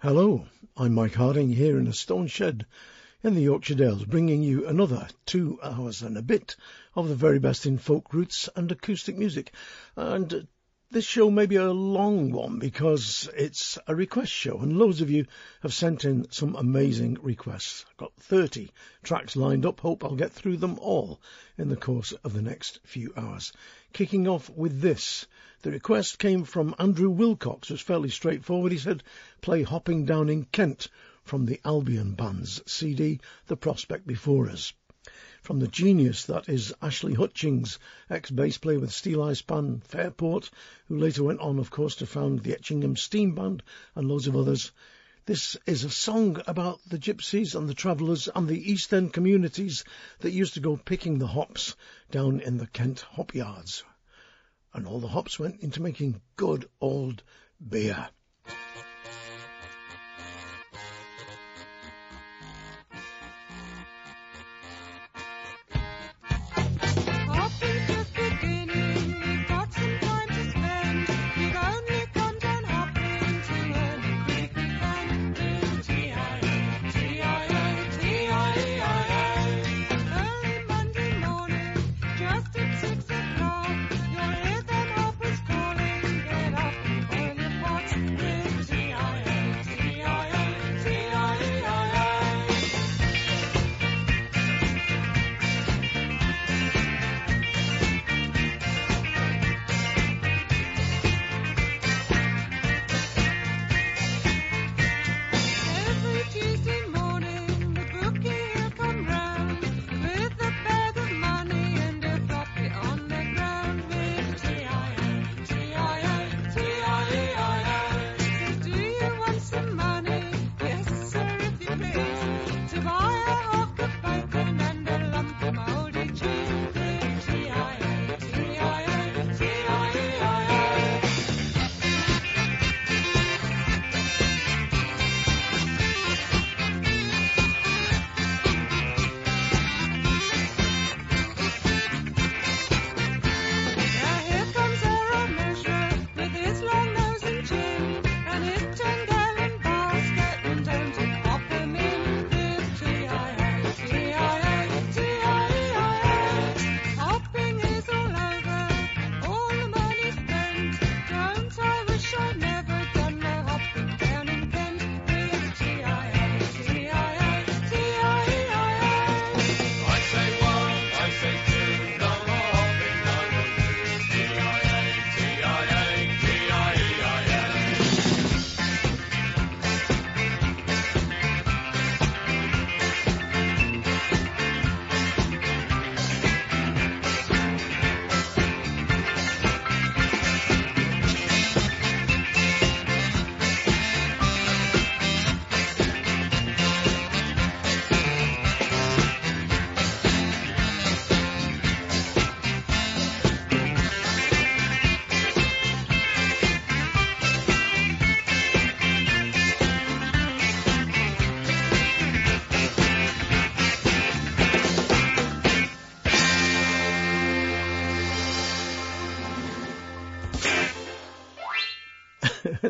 Hello, I'm Mike Harding here in a stone shed in the Yorkshire Dales, bringing you another two hours and a bit of the very best in folk roots and acoustic music. And this show may be a long one because it's a request show and loads of you have sent in some amazing requests. I've got 30 tracks lined up. Hope I'll get through them all in the course of the next few hours. Kicking off with this. The request came from Andrew Wilcox. Was fairly straightforward. He said, play Hopping Down in Kent from the Albion Band's CD, The Prospect Before Us from the genius that is Ashley Hutchings, ex-bass player with Steeleye Span Fairport, who later went on, of course, to found the Etchingham Steam Band and loads of others. This is a song about the gypsies and the travellers and the East End communities that used to go picking the hops down in the Kent hop yards. And all the hops went into making good old beer.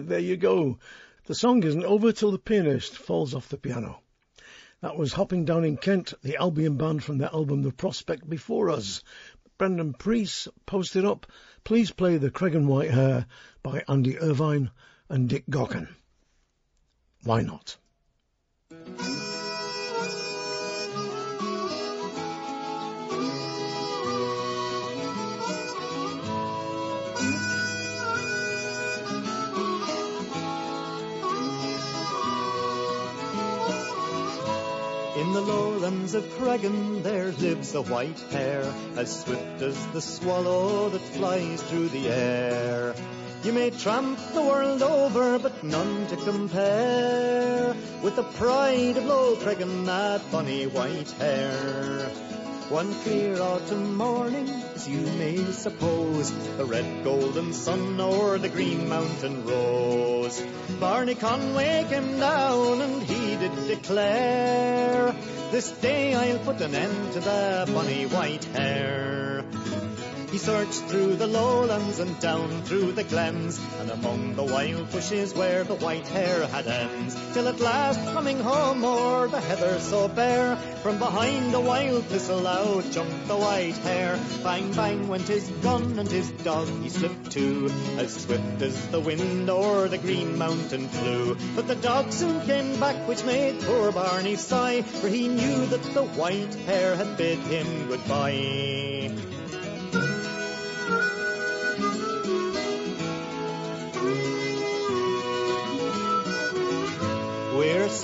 There you go. The song isn't over till the pianist falls off the piano. That was Hopping Down in Kent, the Albion band from their album The Prospect Before Us. Brendan Priest posted up, please play The Creggan White Hare by Andy Irvine and Dick Gaughan. Why not? In the lowlands of Creggan there lives a white hare, as swift as the swallow that flies through the air. You may tramp the world over, but none to compare with the pride of Low Creggan, that funny white hare. One clear autumn morning, as you may suppose, the red golden sun o'er the green mountain rose. Barney Conway came down and he did declare, This day I'll put an end to the bunny white hare. He searched through the lowlands and down through the glens, and among the wild bushes where the white hare had ends, till at last coming home o'er the heather so bare, from behind a wild thistle out jumped the white hare. Bang bang went his gun and his dog he slipped too, as swift as the wind o'er the green mountain flew. But the dog soon came back, which made poor Barney sigh, for he knew that the white hare had bid him goodbye.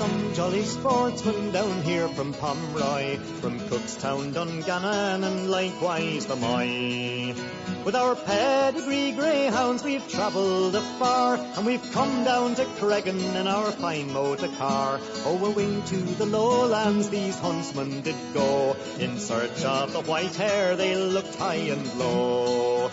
Some jolly sportsmen down here from Pomeroy, from Cookstown, Dungannon, and likewise the Moy. With our pedigree greyhounds we've travelled afar, and we've come down to Creggan in our fine motor car. Owing to the lowlands these huntsmen did go, in search of the white hare they looked high and low.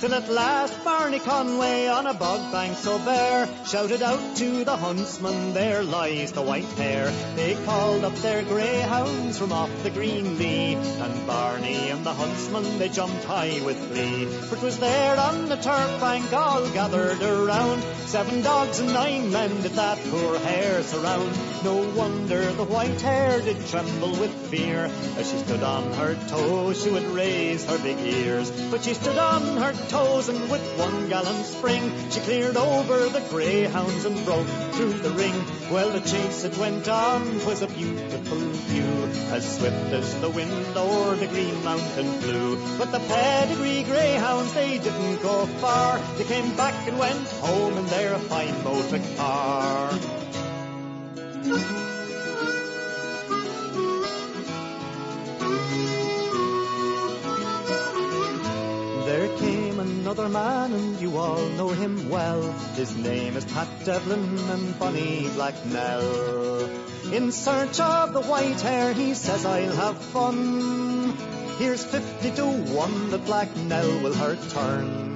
Till at last Barney Conway on a bog bank so bare shouted out to the huntsman, there lies the white hare. They called up their greyhounds from off the green lea, and Barney and the huntsman they jumped high with glee. For 'twas there on the turf bank all gathered around, seven dogs and nine men did that poor hare surround. No wonder the white hare did tremble with fear, as she stood on her toes she would raise her big ears. But she stood on her toes and with one gallant spring she cleared over the greyhounds and broke through the ring. Well, the chase it went on, 'twas a beautiful view, as swift as the wind o'er the green mountain flew. But the pedigree greyhounds, they didn't go far, they came back and went home in their fine motor car. There came another man, and you all know him well. His name is Pat Devlin and Bonnie Blacknell. In search of the white hare, he says, I'll have fun. Here's fifty to one that Blacknell will her turn.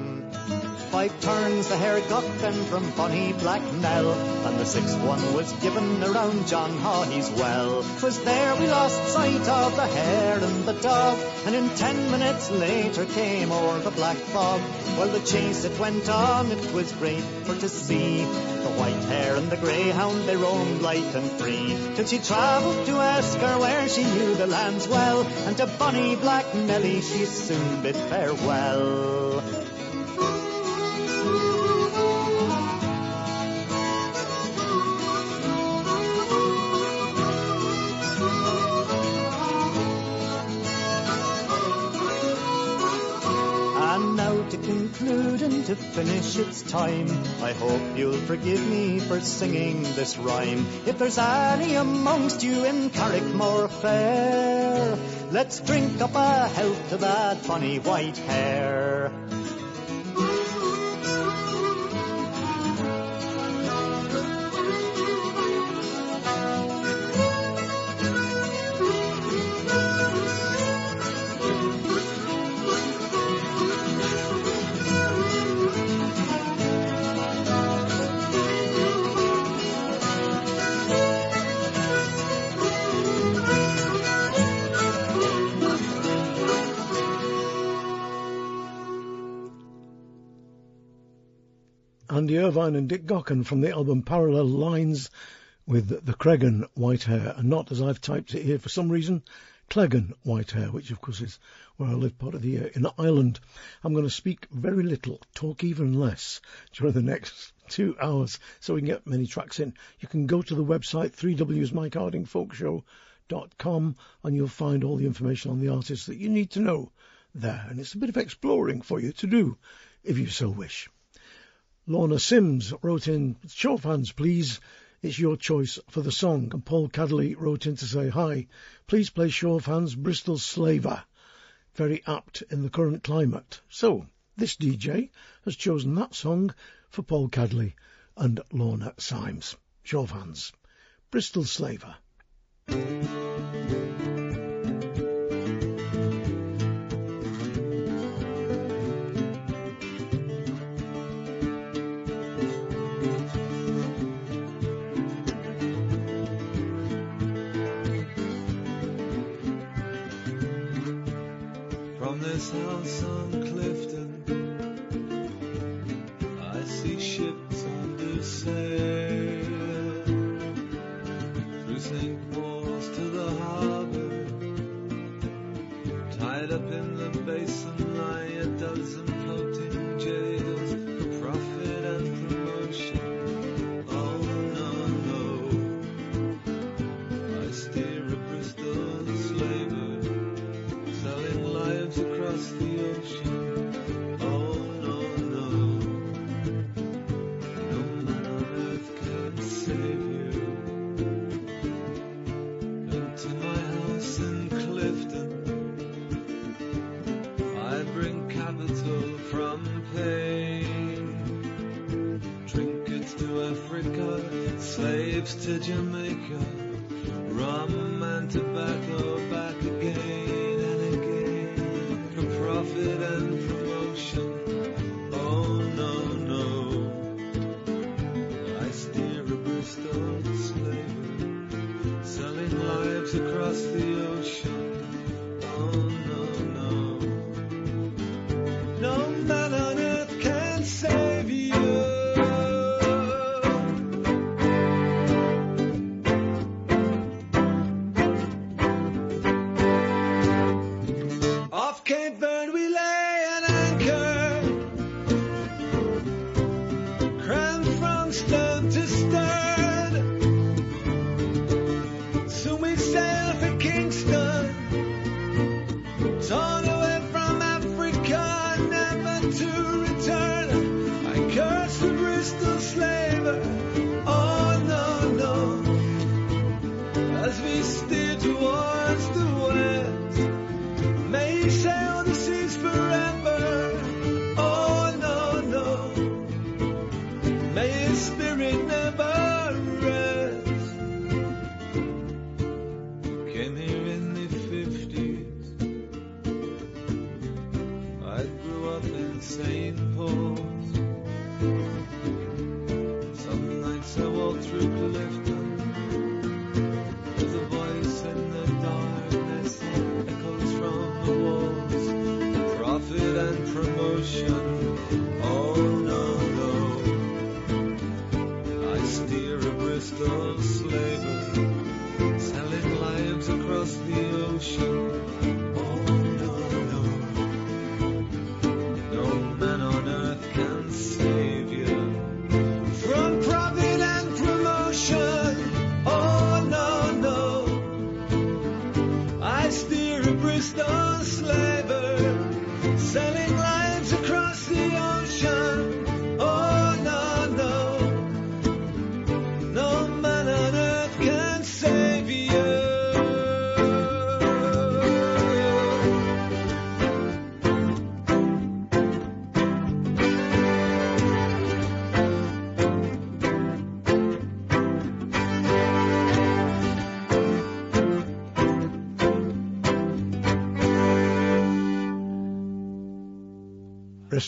Five turns the hare got then from Bonnie Black Nell, and the sixth one was given around John Hawley's well. 'Twas there we lost sight of the hare and the dog, and in ten minutes later came o'er the black fog. While the chase it went on, it was great for to see. The white hare and the greyhound, they roamed light and free, till she travelled to Esker where she knew the lands well, and to Bonnie Black Nelly she soon bid farewell. To conclude and to finish its time, I hope you'll forgive me for singing this rhyme. If there's any amongst you in Carrickmore fair, let's drink up a health to that funny white hare. Andy Irvine and Dick Gaughan from the album Parallel Lines with the Creggan White Hare, and not as I've typed it here for some reason, Cleggan White Hair, which of course is where I live part of the year in Ireland. I'm going to speak very little, talk even less during the next two hours so we can get many tracks in. You can go to the website 3wsmikehardingfolkshow.com and you'll find all the information on the artists that you need to know there. And it's a bit of exploring for you to do if you so wish. Lorna Sims wrote in, show of hands please, it's your choice for the song. And Paul Cadley wrote in to say, hi, please play hands Bristol Slaver. Very apt in the current climate. So, this DJ has chosen that song for Paul Cadley and Lorna Symes. Hands. Bristol Slaver.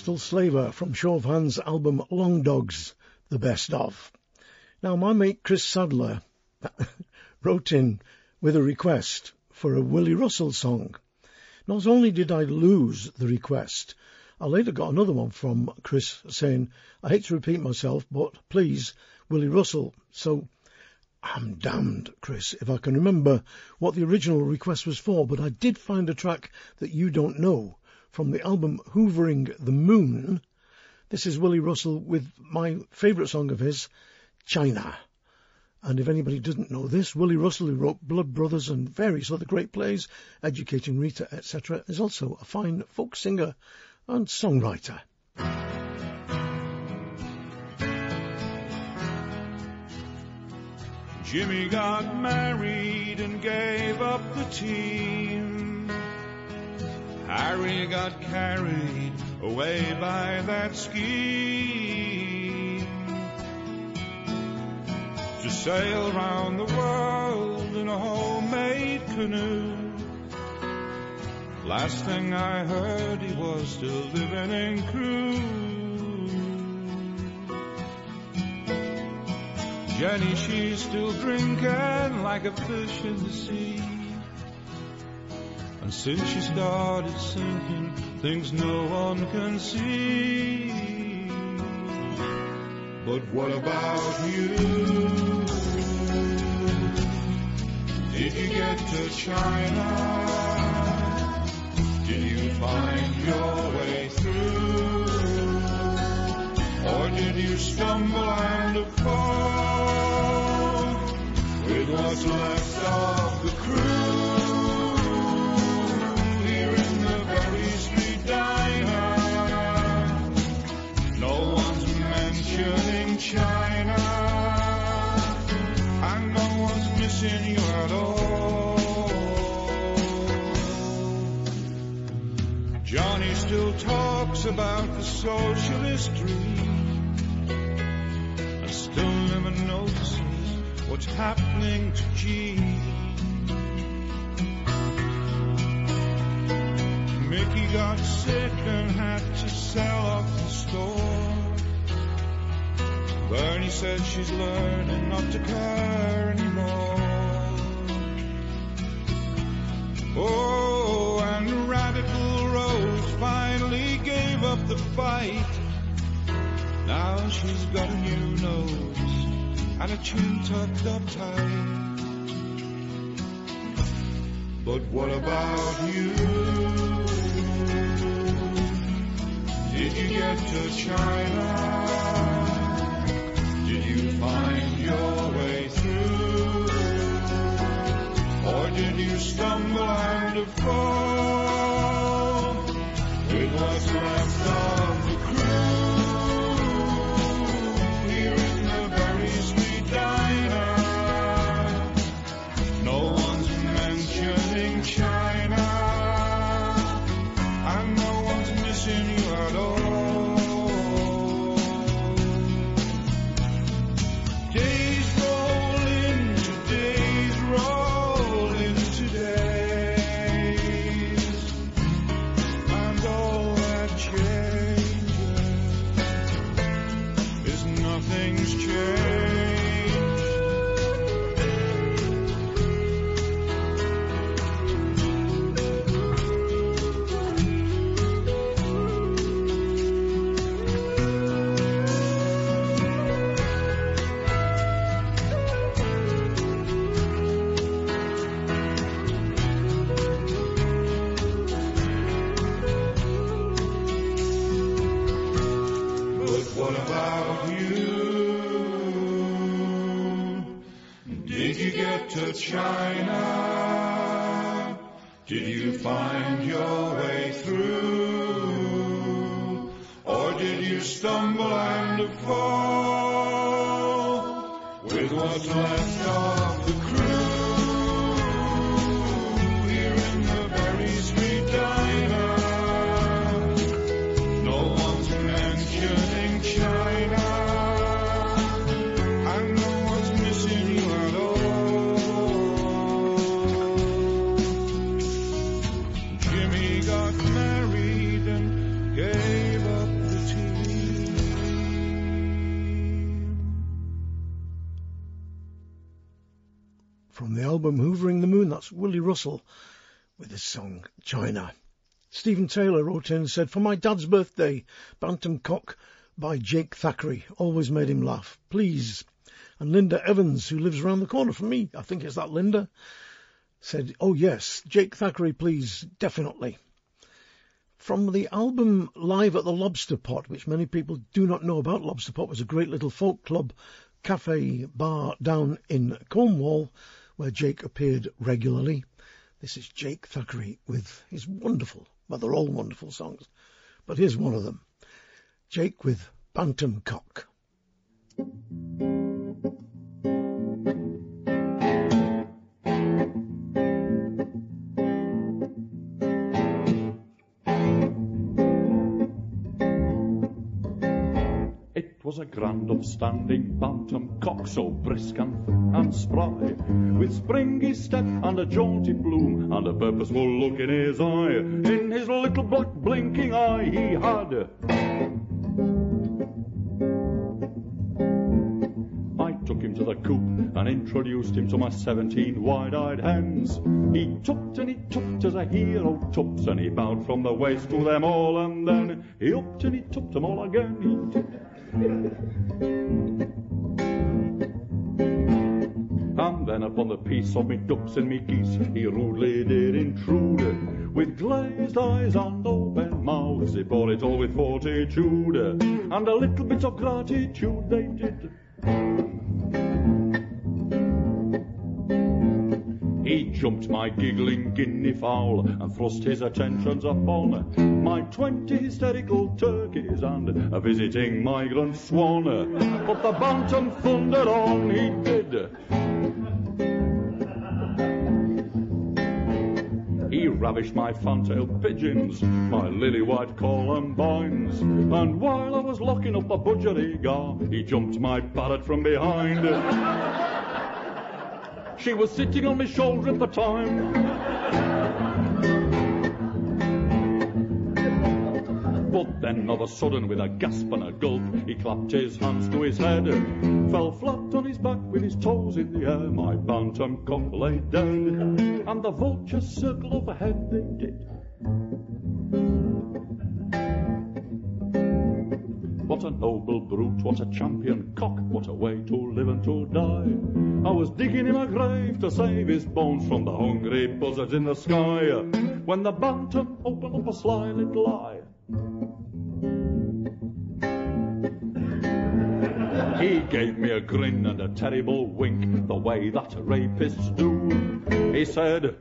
Bristol Slaver from Show of Hands album Long Dogs, the best of. Now, my mate Chris Sadler wrote in with a request for a Willy Russell song. Not only did I lose the request, I later got another one from Chris saying, I hate to repeat myself, but please, Willy Russell. So I'm damned, Chris, if I can remember what the original request was for, but I did find a track that you don't know from the album Hoovering the Moon. This is Willy Russell with my favourite song of his, China. And if anybody doesn't know this, Willy Russell, who wrote Blood Brothers and various other great plays, Educating Rita, etc., is also a fine folk singer and songwriter. Jimmy got married and gave up the team. Harry got carried away by that scheme to sail round the world in a homemade canoe. Last thing I heard, he was still living in Crewe. Jenny, she's still drinking like a fish in the sea. Since she started sinking, things no one can see. But what about you? Did you get to China? Did you find your way through? Or did you stumble and fall with what's left talks about the socialist dream and still never notices what's happening to Gene. Mickey got sick and had to sell off the store. Bernie said she's learning not to care anymore. Oh, Radical Rose finally gave up the fight. Now she's got a new nose and a chin tucked up tight. But what about you? Did you get to China? Did you find your way through? Or did you stumble and fall with The album Hoovering the Moon, that's Willy Russell with his song China. Stephen Taylor wrote in and said, For my dad's birthday, Bantam Cock by Jake Thackeray. Always made him laugh. Please. And Linda Evans, who lives round the corner from me, I think it's that Linda, said, Oh yes, Jake Thackeray, please, definitely. From the album Live at the Lobster Pot, which many people do not know about, Lobster Pot was a great little folk club, cafe, bar down in Cornwall, where Jake appeared regularly. This is Jake Thackeray with his wonderful, well, they're all wonderful songs, but here's one of them. Jake with Bantam Cock. Was a grand upstanding bantam cock, so brisk and, and spry, with springy step and a jaunty bloom, and a purposeful look in his eye. In his little black blinking eye he had. I took him to the coop and introduced him to my seventeen wide-eyed hens. He tucked and he tucked as a hero tucks, and he bowed from the waist to them all, and then he upped and he tucked them all again. And then upon the piece of me ducks and me geese he rudely did intrude. With glazed eyes and open mouths he bore it all with fortitude. And a little bit of gratitude they did. jumped my giggling guinea fowl and thrust his attentions upon my twenty hysterical turkeys and a visiting migrant swan. But the bantam thundered on, he did. He ravished my fantail pigeons, my lily white columbines, and while I was locking up the budgerigar, he jumped my parrot from behind she was sitting on my shoulder at the time. But then of a sudden, with a gasp and a gulp, he clapped his hands to his head, fell flat on his back with his toes in the air. My bantam cock lay dead, and the vultures circle overhead they did. What a noble brute, what a champion cock, what a way to live and to die. I was digging him a grave to save his bones from the hungry buzzards in the sky, when the bantam opened up a sly little eye. He gave me a grin and a terrible wink, the way that rapists do. He said,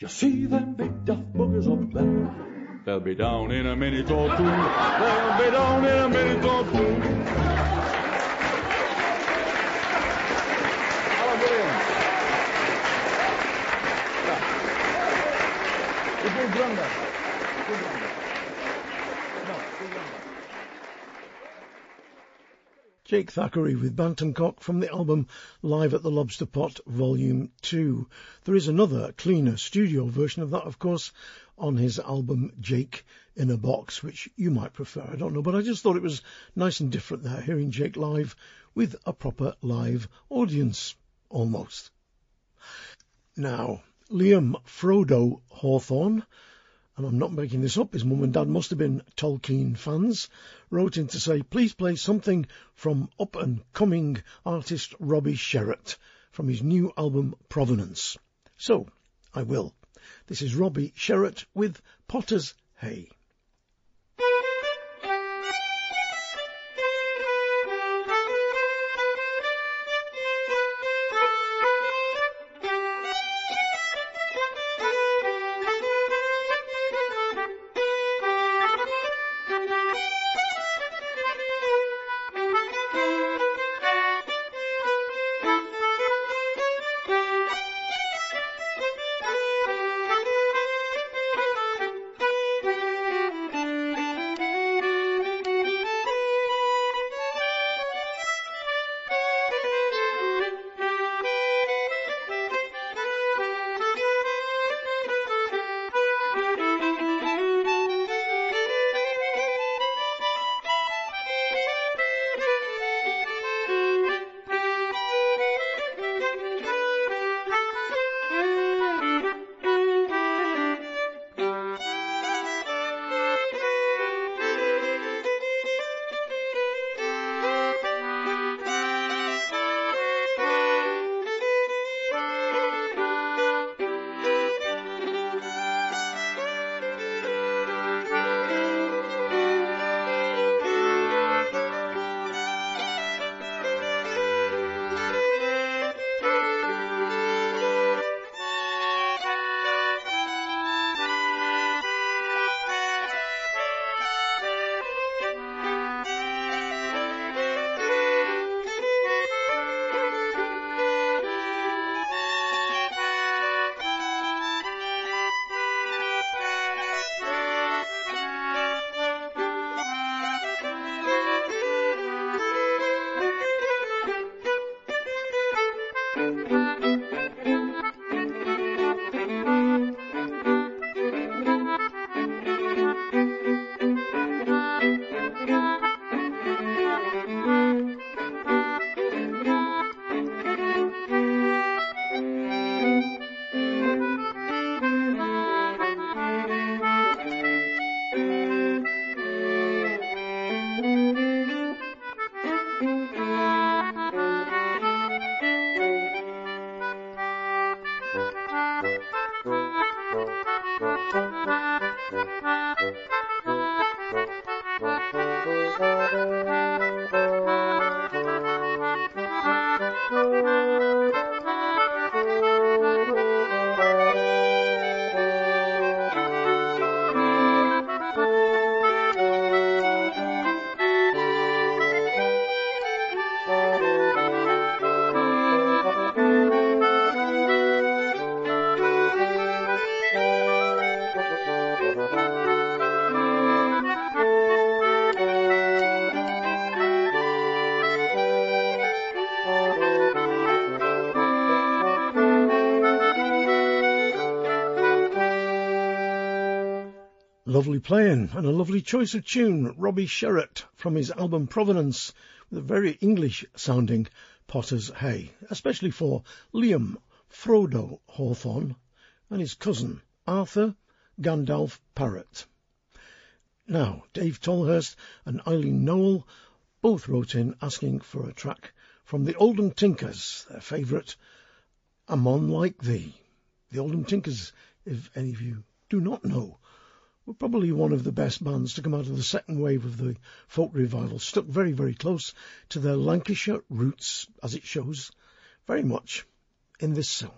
You see them big daft buggers up there? They'll be down in a minute or two. They'll be down in a minute or two. Jake Thackeray with Bantam Cock from the album Live at the Lobster Pot Volume 2. There is another cleaner studio version of that, of course, on his album Jake in a Box, which you might prefer, I don't know, but I just thought it was nice and different there, hearing Jake live with a proper live audience, almost. Now, Liam Frodo Hawthorne and I'm not making this up, his mum and dad must have been Tolkien fans, wrote in to say, please play something from up and coming artist Robbie Sherratt from his new album Provenance. So, I will. This is Robbie Sherratt with Potter's Hay. Lovely playing and a lovely choice of tune, Robbie Sherratt from his album Provenance, with a very English sounding Potter's Hay, especially for Liam Frodo Hawthorne and his cousin Arthur Gandalf Parrott. Now, Dave Tolhurst and Eileen Noel both wrote in asking for a track from the Oldham Tinkers, their favourite, A Mon Like Thee. The Oldham Tinkers, if any of you do not know, were probably one of the best bands to come out of the second wave of the folk revival, stuck very, very close to their Lancashire roots, as it shows very much in this song.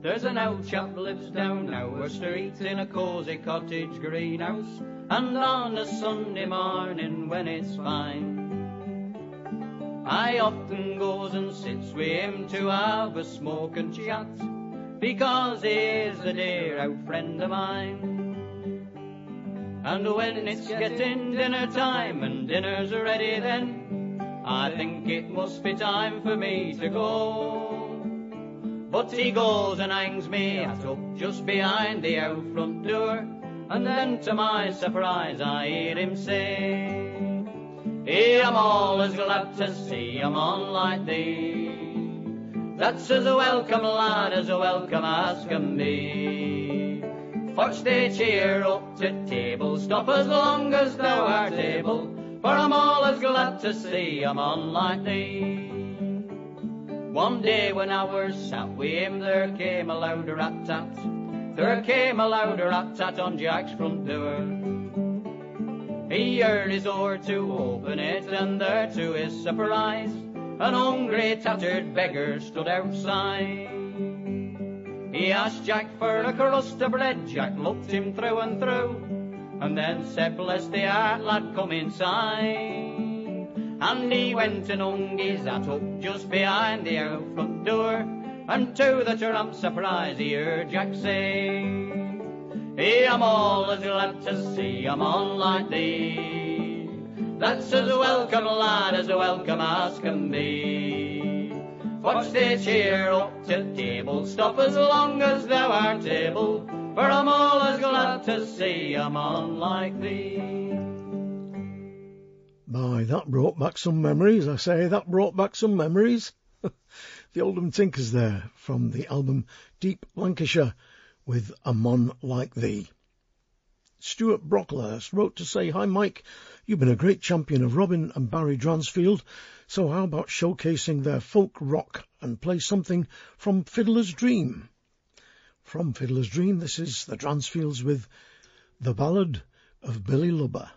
There's an old chap lives down our street in a cosy cottage greenhouse, and on a Sunday morning when it's fine, I often goes and sits with him to have a smoke and chat, because he is a dear old friend of mine. And when it's getting dinner time and dinner's ready then, I think it must be time for me to go. But he goes and hangs me up just behind the out front door, and then to my surprise I hear him say, Hey, I'm always glad to see a man like thee. That's as a welcome lad as a welcome as can be. First they cheer up to table, stop as long as thou art able, for I'm always glad to see a man like thee. One day when I was sat with him, there came a louder rat-tat. There came a louder rat-tat on Jack's front door. He heard his door to open it, and there to his surprise, an hungry, tattered beggar stood outside. He asked Jack for a crust of bread, Jack looked him through and through, and then said, bless the heart, lad, come inside. And he went and hung his hat up just behind the out front door, and to the tramp surprise he heard Jack say, I'm all as glad to see a man like thee. That's as welcome, lad, as welcome as can be. Watch they cheer up to table, stop as long as thou art able, for I'm all as glad to see a man like thee. My, that brought back some memories, I say, that brought back some memories. the Oldham Tinkers there, from the album Deep Lancashire, with a mon like thee. Stuart Brocklehurst wrote to say, Hi Mike, you've been a great champion of Robin and Barry Dransfield, so how about showcasing their folk rock and play something from Fiddler's Dream? From Fiddler's Dream, this is the Dransfields with The Ballad of Billy Lubber.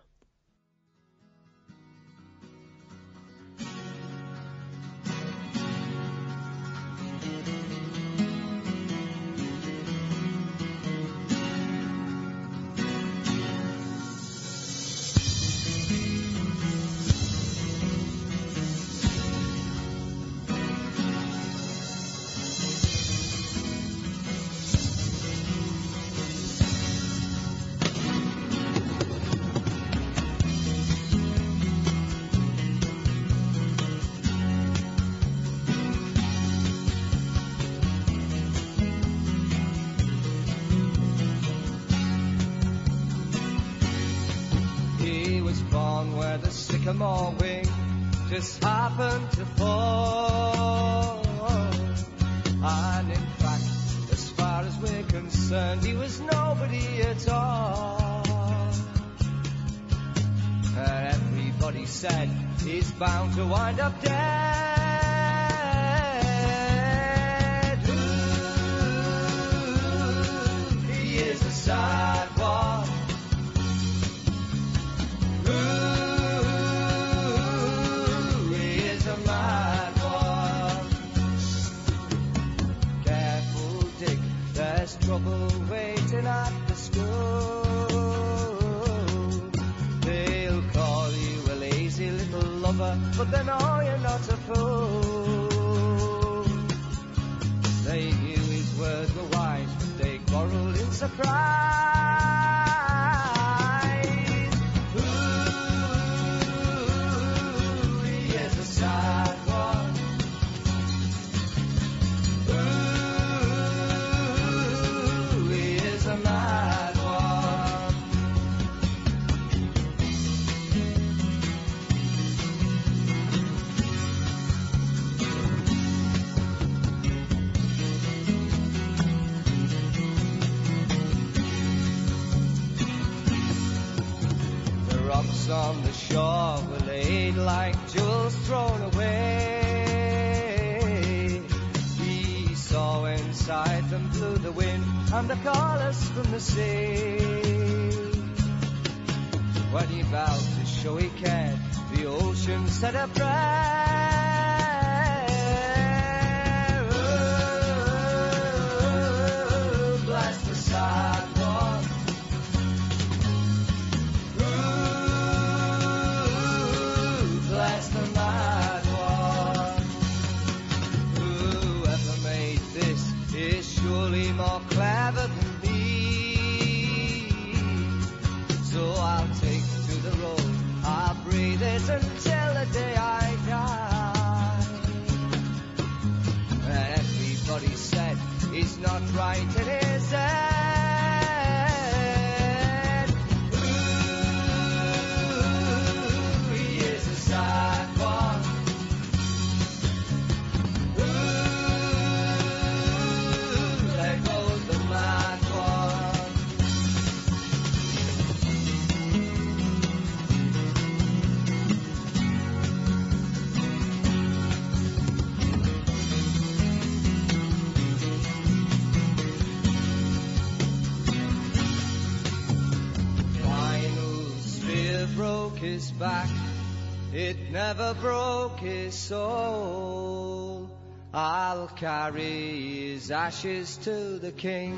His back, it never broke his soul. I'll carry his ashes to the king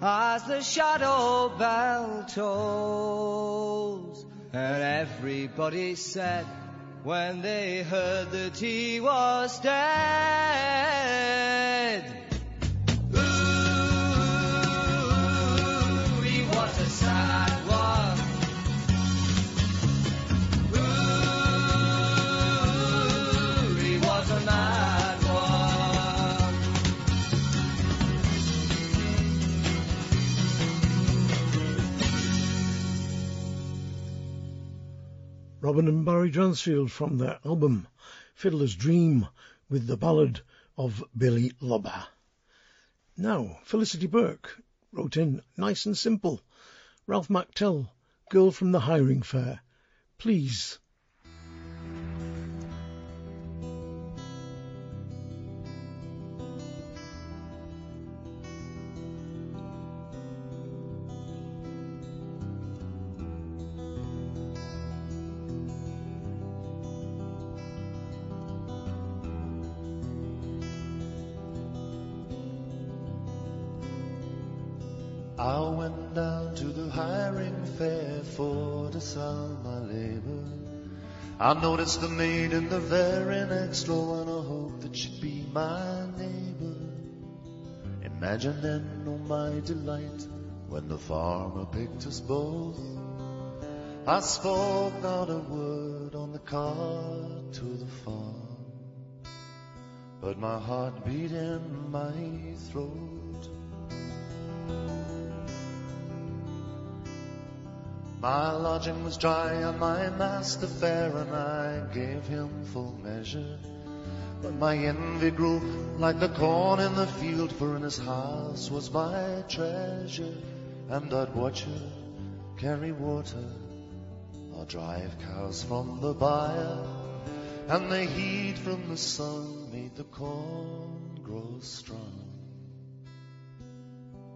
as the shadow bell tolls. And everybody said when they heard that he was dead. Robin and Barry Dransfield from their album Fiddler's Dream with the ballad of Billy Lubber. Now, Felicity Burke wrote in nice and simple. Ralph McTell, Girl from the Hiring Fair. Please. For to sell my labor. I noticed the maid in the very next row and I hoped that she'd be my neighbor. Imagine then, oh my delight, when the farmer picked us both. I spoke not a word on the car to the farm, but my heart beat in my throat. My lodging was dry and my master fair, and I gave him full measure. But my envy grew like the corn in the field, for in his house was my treasure. And I'd watch her carry water or drive cows from the byre, and the heat from the sun made the corn grow strong,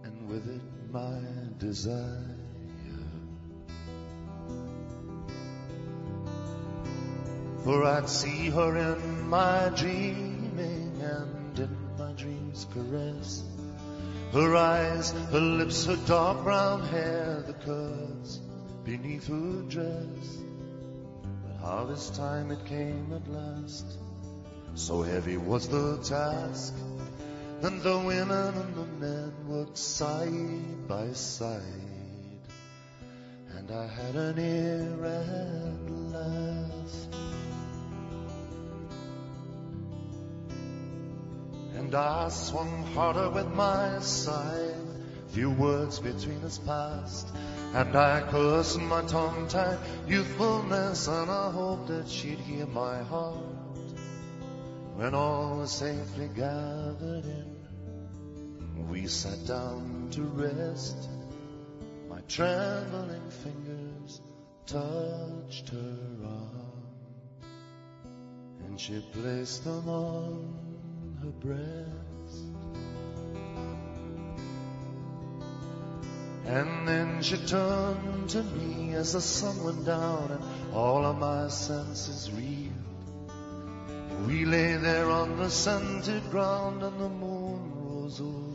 and with it my desire. For I'd see her in my dreaming and in my dreams caress her eyes, her lips, her dark brown hair, the curves beneath her dress. But harvest time it came at last. So heavy was the task, and the women and the men worked side by side. And I had an ear at last. And I swung harder with my scythe. Few words between us passed. And I cursed my tongue tied youthfulness. And I hoped that she'd hear my heart. When all was safely gathered in, we sat down to rest. My trembling fingers touched her arm, and she placed them on her breast. And then she turned to me as the sun went down and all of my senses reeled. We lay there on the scented ground and the moon rose over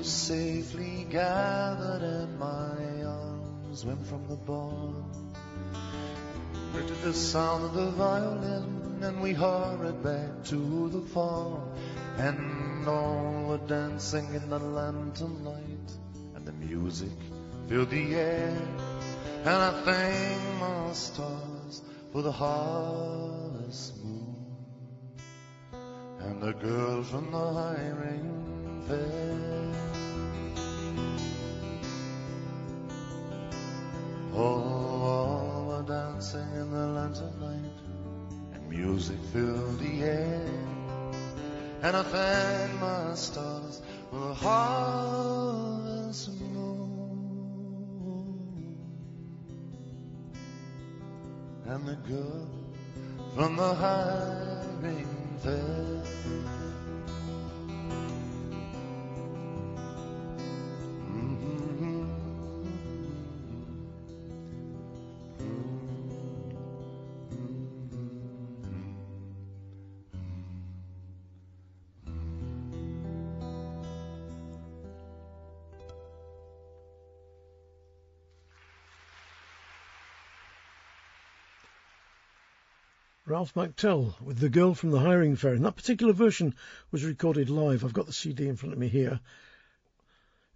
was safely gathered in my arms when from the barn Drifted the sound of the violin and we hurried back to the farm and all were dancing in the lantern light and the music filled the air and I thank my stars for the harvest moon and the girl from the hiring fair. Oh, all were dancing in the lantern light, and music filled the air. And I thank my stars for the harvest moon and the girl from the hiring fair. Ralph McTell with The Girl from the Hiring Fair. And that particular version was recorded live. I've got the CD in front of me here.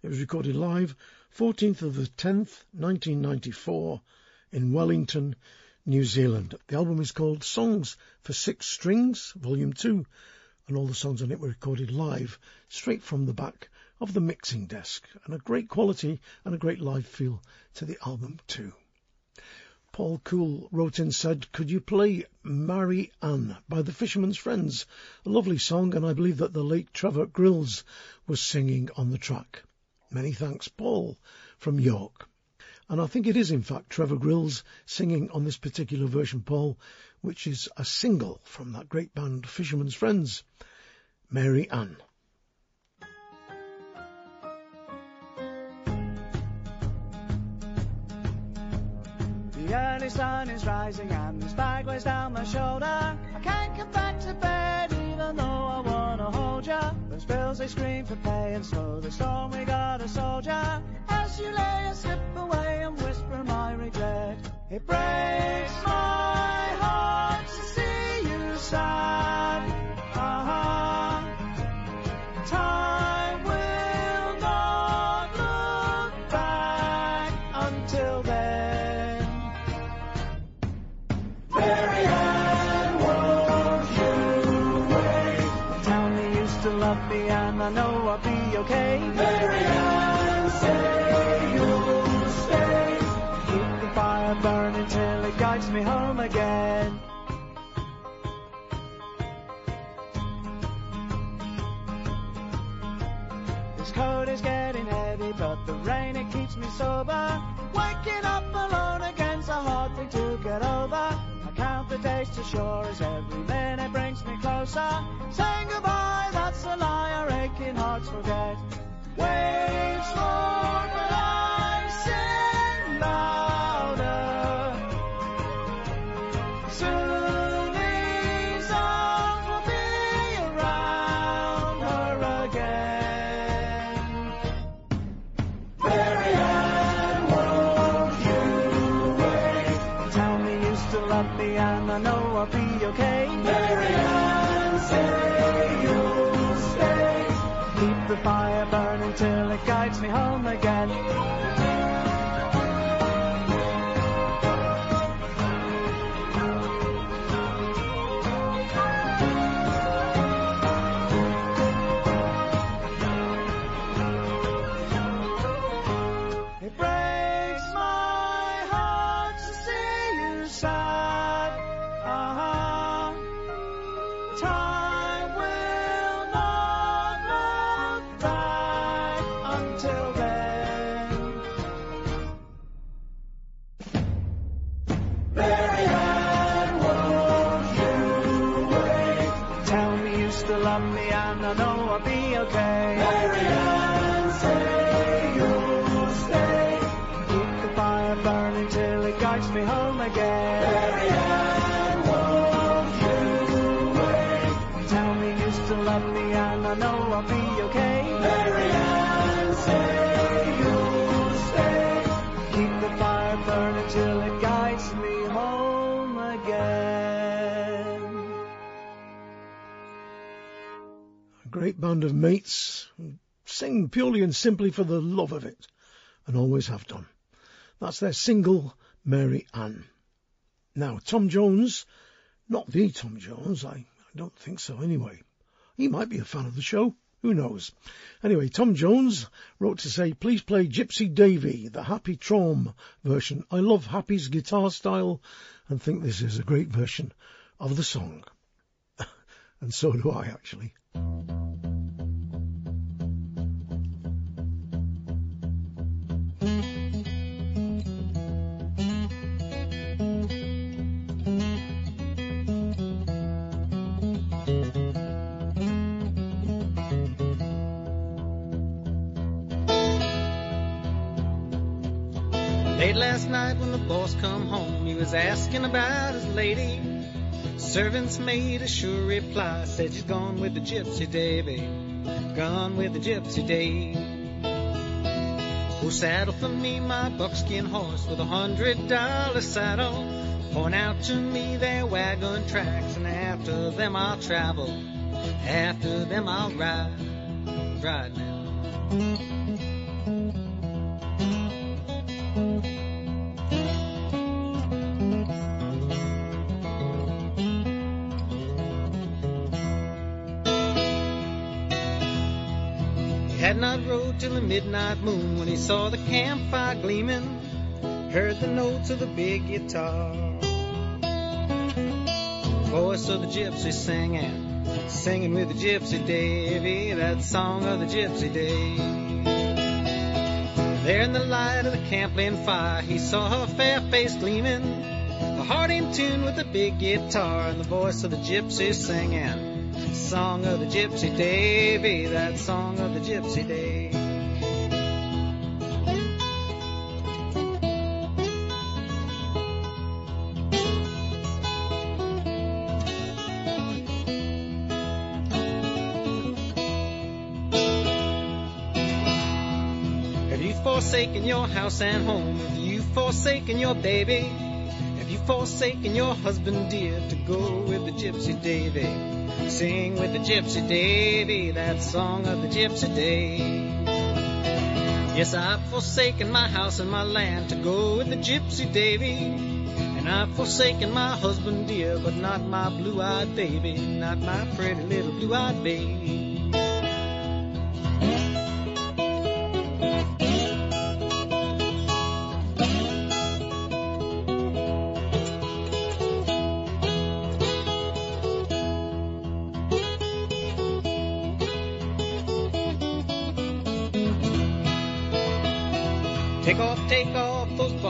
It was recorded live 14th of the 10th, 1994 in Wellington, New Zealand. The album is called Songs for Six Strings, Volume 2, and all the songs on it were recorded live, straight from the back of the mixing desk, and a great quality and a great live feel to the album too. Paul Cool wrote and said, Could you play Mary Ann by the Fisherman's Friends? A lovely song, and I believe that the late Trevor Grills was singing on the track. Many thanks, Paul from York. And I think it is, in fact, Trevor Grills singing on this particular version, Paul, which is a single from that great band Fisherman's Friends, Mary Ann. The sun is rising and this bag weighs down my shoulder. I can't come back to bed even though I wanna hold ya. Those bills they scream for pay and so the storm we got a soldier. As you lay a slip away and whisper my regret. It breaks my heart to see you sad. Uh-huh. Time but the rain it keeps me sober. Waking up alone again's a hard thing to get over. I count the days to shore as every minute brings me closer. Saying goodbye, that's a lie our aching hearts forget. Waves roar, till it guides me home again. Band of mates who sing purely and simply for the love of it, and always have done. That's their single, Mary Ann. Now, Tom Jones, not the Tom Jones, I, I don't think so anyway. He might be a fan of the show, who knows? Anyway, Tom Jones wrote to say, please play Gypsy Davy, the Happy Traum version. I love Happy's guitar style and think this is a great version of the song. and so do I, actually. Last night when the boss come home, he was asking about his lady. Servant's made a sure reply, said she's gone with the gypsy Davy, gone with the gypsy Dave. Oh, saddle for me my buckskin horse with a hundred dollar saddle. Point out to me their wagon tracks, and after them I'll travel. After them I'll ride, ride now. Till the midnight moon when he saw the campfire gleaming, heard the notes of the big guitar. The Voice of the gypsy singing, singing with the gypsy Davy, that song of the gypsy day. There in the light of the camp fire, he saw her fair face gleaming, the heart in tune with the big guitar, and the voice of the gypsy singing. Song of the Gypsy Davy, that song of the Gypsy Day. Your house and home? Have you forsaken your baby? Have you forsaken your husband dear to go with the Gypsy Davy? Sing with the Gypsy Davy, that song of the Gypsy Day. Yes, I've forsaken my house and my land to go with the Gypsy Davy. And I've forsaken my husband dear, but not my blue-eyed baby, not my pretty little blue-eyed baby.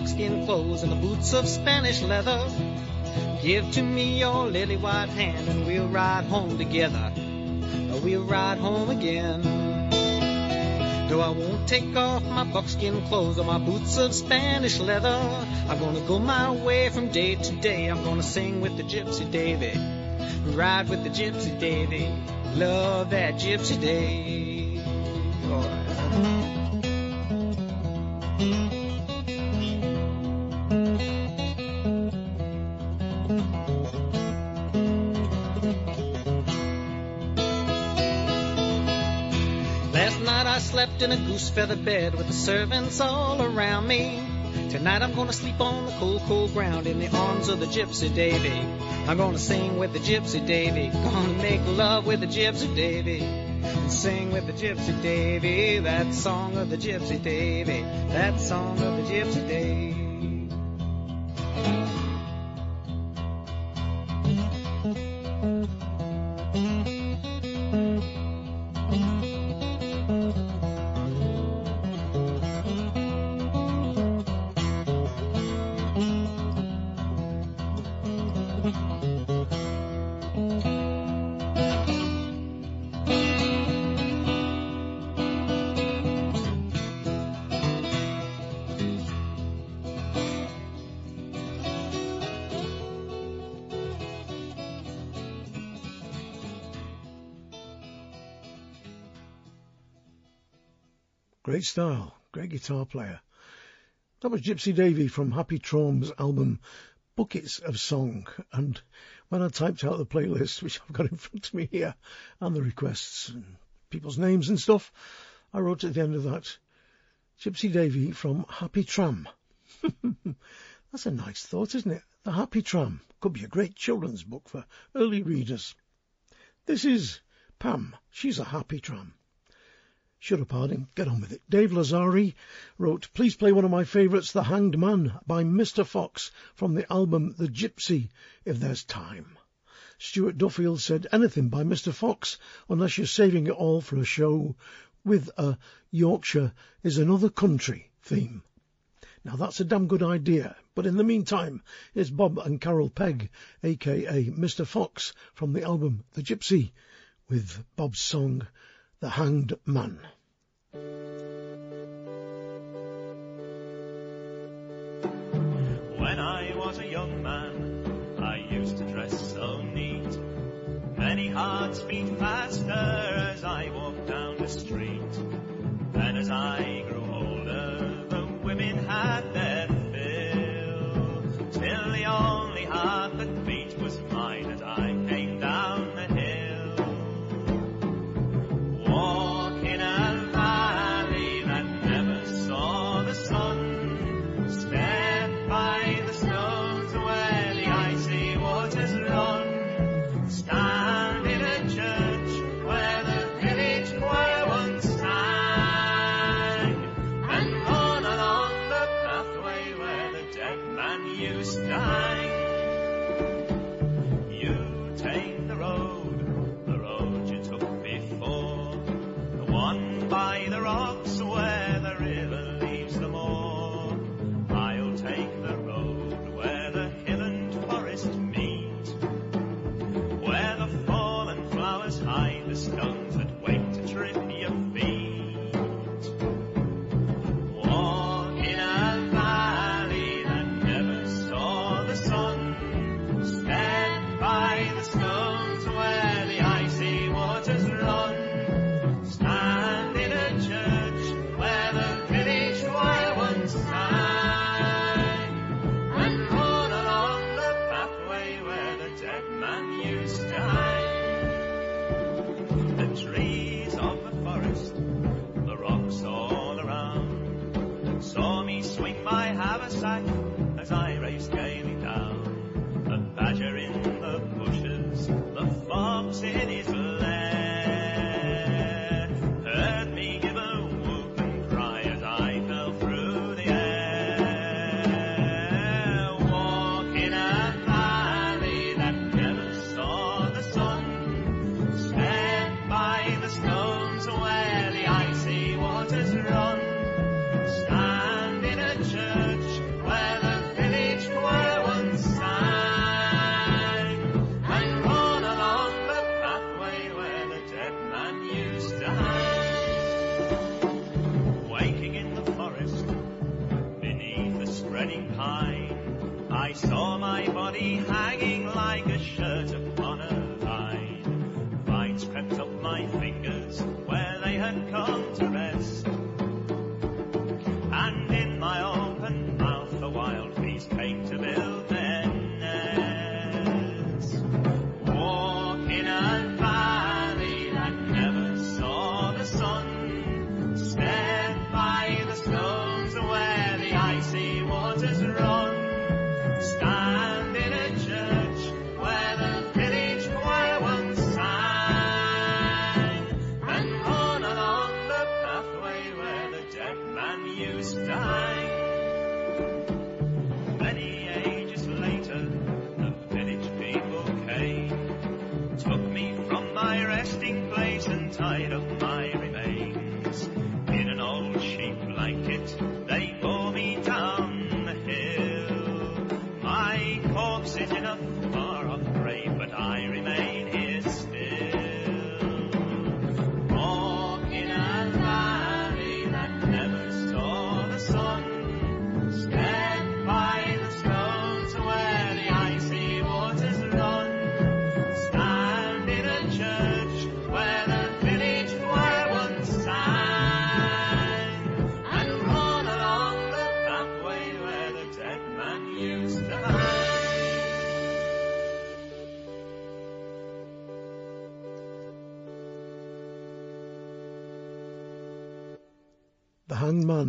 Buckskin clothes and the boots of Spanish leather. Give to me your lily white hand and we'll ride home together. We'll ride home again. No, I won't take off my buckskin clothes or my boots of Spanish leather. I'm gonna go my way from day to day. I'm gonna sing with the Gypsy Davy, ride with the Gypsy Davy, love that Gypsy Day. Slept in a goose feather bed with the servants all around me. Tonight I'm gonna sleep on the cold, cold ground in the arms of the Gypsy Davy. I'm gonna sing with the Gypsy Davy, gonna make love with the Gypsy Davy. And sing with the Gypsy Davy, that song of the Gypsy Davy, that song of the Gypsy Davy. Great style, great guitar player. That was Gypsy Davy from Happy Traum's album Buckets of Song. And when I typed out the playlist, which I've got in front of me here, and the requests and people's names and stuff, I wrote at the end of that, Gypsy Davy from Happy Tram. That's a nice thought, isn't it? The Happy Tram could be a great children's book for early readers. This is Pam. She's a happy tram. Shut up, Harding. Get on with it. Dave Lazari wrote, Please play one of my favourites, The Hanged Man by Mr. Fox from the album The Gypsy, if there's time. Stuart Duffield said, Anything by Mr. Fox, unless you're saving it all for a show with a Yorkshire is another country theme. Now that's a damn good idea, but in the meantime, here's Bob and Carol Pegg, aka Mr. Fox, from the album The Gypsy, with Bob's song The Hanged Man. When I was a young man, I used to dress so neat. Many hearts beat faster as I walked down the street. Then as I grew older, the women had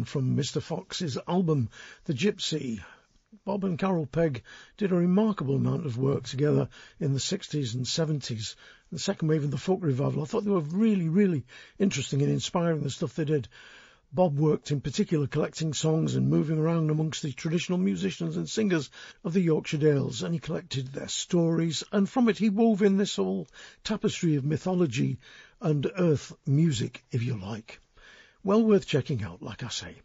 from Mr. Fox's album, The Gypsy. Bob and Carol Pegg did a remarkable amount of work together in the 60s and 70s, the second wave of the folk revival. I thought they were really, really interesting and inspiring, the stuff they did. Bob worked in particular collecting songs and moving around amongst the traditional musicians and singers of the Yorkshire Dales, and he collected their stories, and from it he wove in this whole tapestry of mythology and earth music, if you like. Well worth checking out, like I say.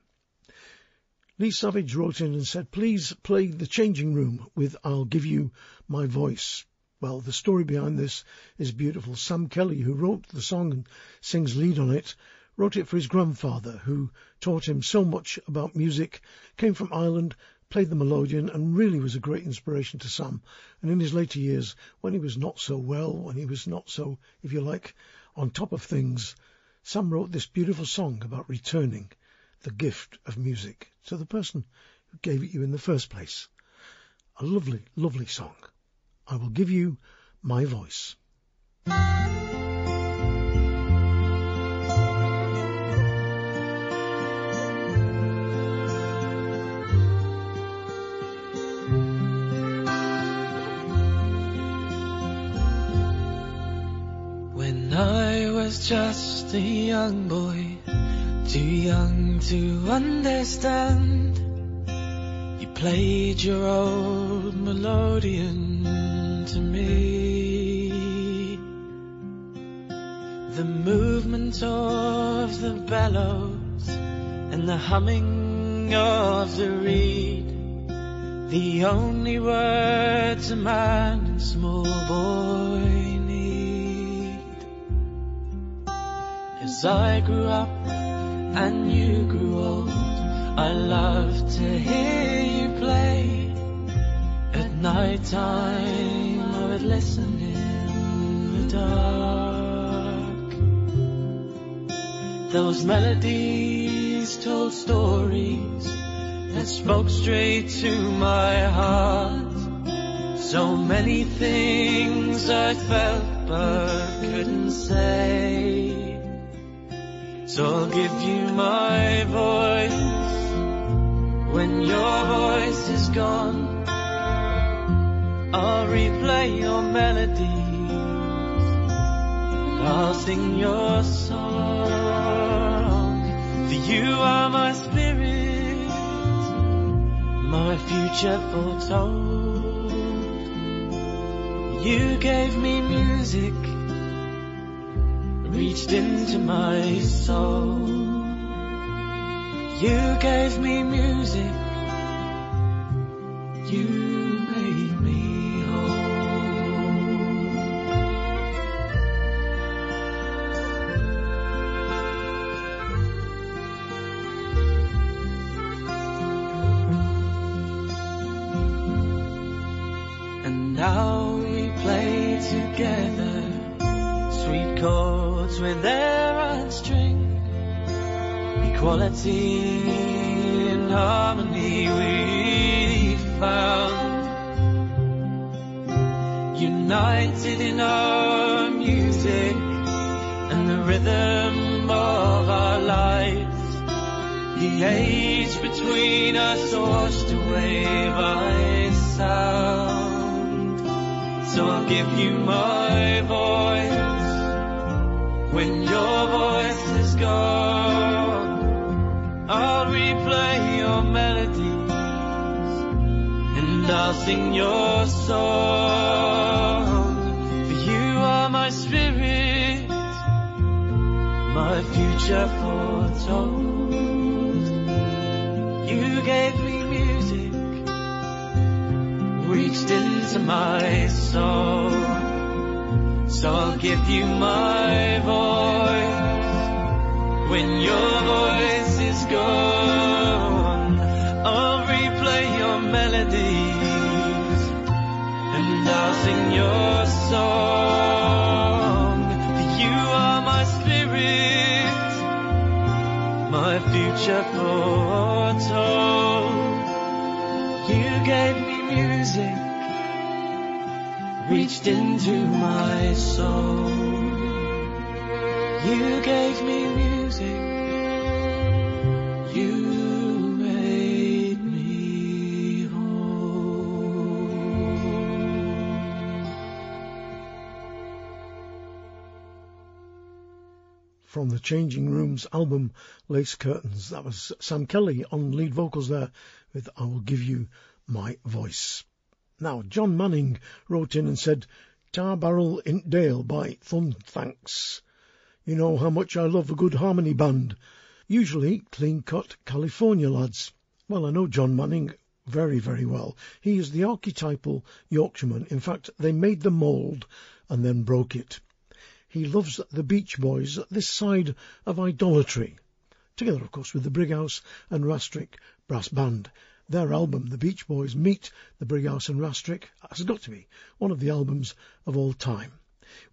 Lee Savage wrote in and said, please play The Changing Room with I'll Give You My Voice. Well, the story behind this is beautiful. Sam Kelly, who wrote the song and sings lead on it, wrote it for his grandfather, who taught him so much about music, came from Ireland, played the melodeon, and really was a great inspiration to Sam. And in his later years, when he was not so well, when he was not so, if you like, on top of things, Sam wrote this beautiful song about returning the gift of music to the person who gave it you in the first place. A lovely, lovely song. I will give you my voice. Just a young boy, too young to understand, you played your old melodeon to me. The movement of the bellows and the humming of the reed, the only words a man and small boy As I grew up and you grew old, I loved to hear you play. At night time I would listen in the dark. Those melodies told stories that spoke straight to my heart. So many things I felt but couldn't say. So I'll give you my voice when your voice is gone. I'll replay your melodies. I'll sing your song. For you are my spirit, my future foretold. You gave me music reached into my soul. You gave me music. You made me whole. And now equality and harmony we found. United in our music and the rhythm of our lives. The age between us washed away by sound. So I'll give you my voice when your voice is gone, I'll replay your melodies and I'll sing your song. For you are my spirit, my future foretold. You gave me music, reached into my soul. So I'll give you my voice when your voice is gone. I'll replay your melodies and I'll sing your song. You are my spirit, my future foretold. You gave me music, reached into my soul. You gave me From the Changing Rooms album Lace Curtains, that was Sam Kelly on lead vocals there with I Will Give You My Voice. Now, John Manning wrote in and said, Tar Barrel in Dale by The Unthanks. You know how much I love a good harmony band. Usually clean-cut California lads. Well, I know John Manning very, very well. He is the archetypal Yorkshireman. In fact, they made the mould and then broke it. He loves the Beach Boys this side of idolatry, together, of course, with the Brighouse and Rastrick Brass Band. Their album, The Beach Boys Meet the Brighouse and Rastrick, has got to be one of the albums of all time.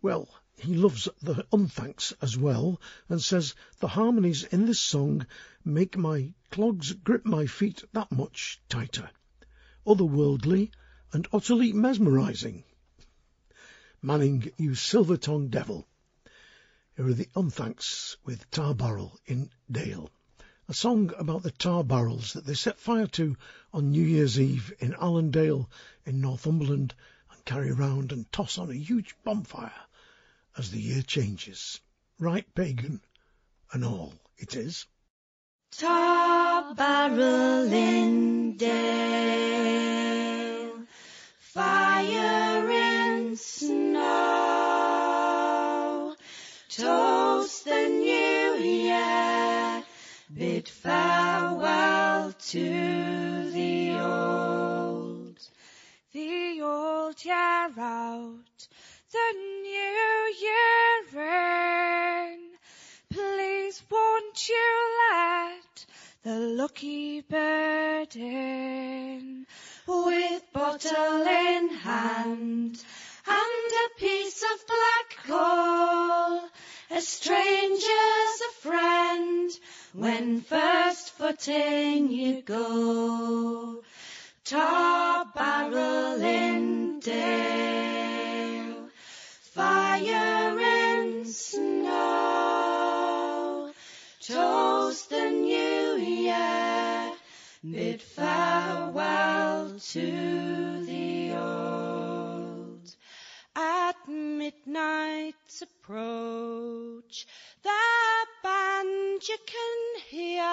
Well, he loves the unthanks as well and says the harmonies in this song make my clogs grip my feet that much tighter. Otherworldly and utterly mesmerizing. Manning, you silver-tongued devil. Here are the unthanks with Tar Barrel in Dale. A song about the tar barrels that they set fire to on New Year's Eve in Allendale in Northumberland and carry round and toss on a huge bonfire as the year changes. Right pagan and all it is. Tar barrel in Dale, fire and snow, toast the new year, bid farewell to the old. The old year out, the new year in. Please won't you let the lucky bird in? with bottle in hand and a piece of black coal. A stranger's a friend when first footing you go. Tar barrel in dale, toast the new year, bid farewell to the old. At midnight's approach, the band you can hear,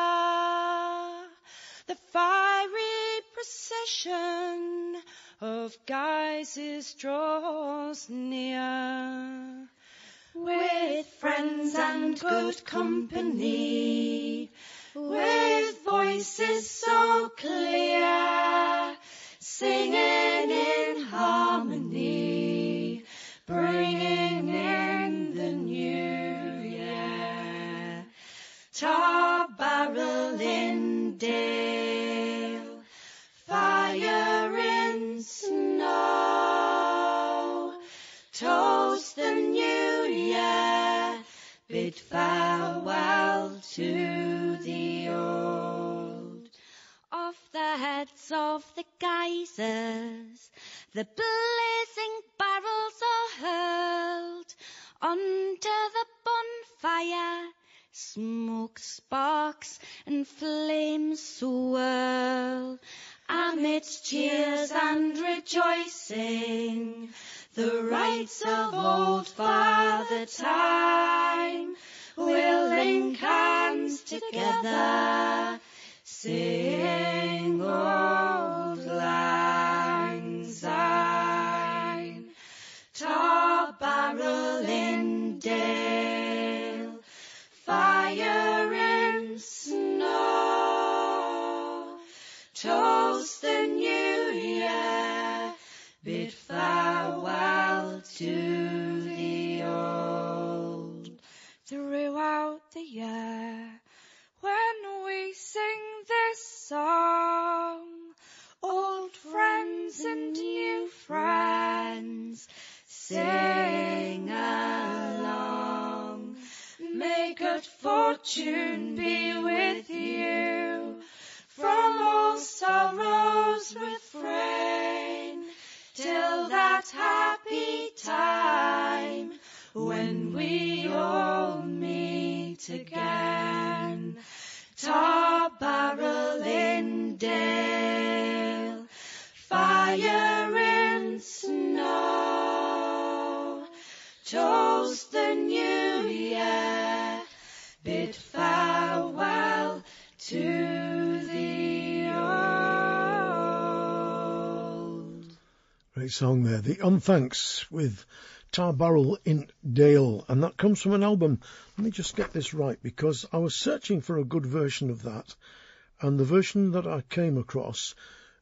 the fiery procession of guises draws near. With friends and good company, with voices so clear, singing in harmony, bringing in the new year. Tar barrel in dale, farewell to the old. Off the heads of the geysers, the blazing barrels are hurled under the bonfire. Smoke sparks and flames swirl. Amidst cheers and rejoicing, the rites of old Father Time will link hands together, sing old lang syne. friends. Sing along. May good fortune be with you. From all sorrows refrain till that happy time when we all meet again. Tar barrel in Dale. Toast the new year, bid farewell to the old. Great song there. The Unthanks with Tar Barrel in Dale. And that comes from an album. Let me just get this right because I was searching for a good version of that. And the version that I came across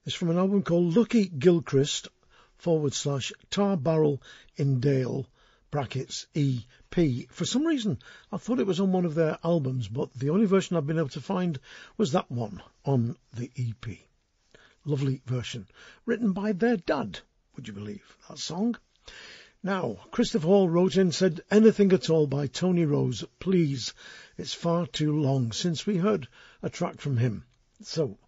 is from an album called Lucky Gilchrist forward slash Tar Barrel in Dale brackets EP. For some reason, I thought it was on one of their albums, but the only version I've been able to find was that one on the EP. Lovely version. Written by their dad, would you believe, that song? Now, Christopher Hall wrote in said, anything at all by Tony Rose, please. It's far too long since we heard a track from him. So,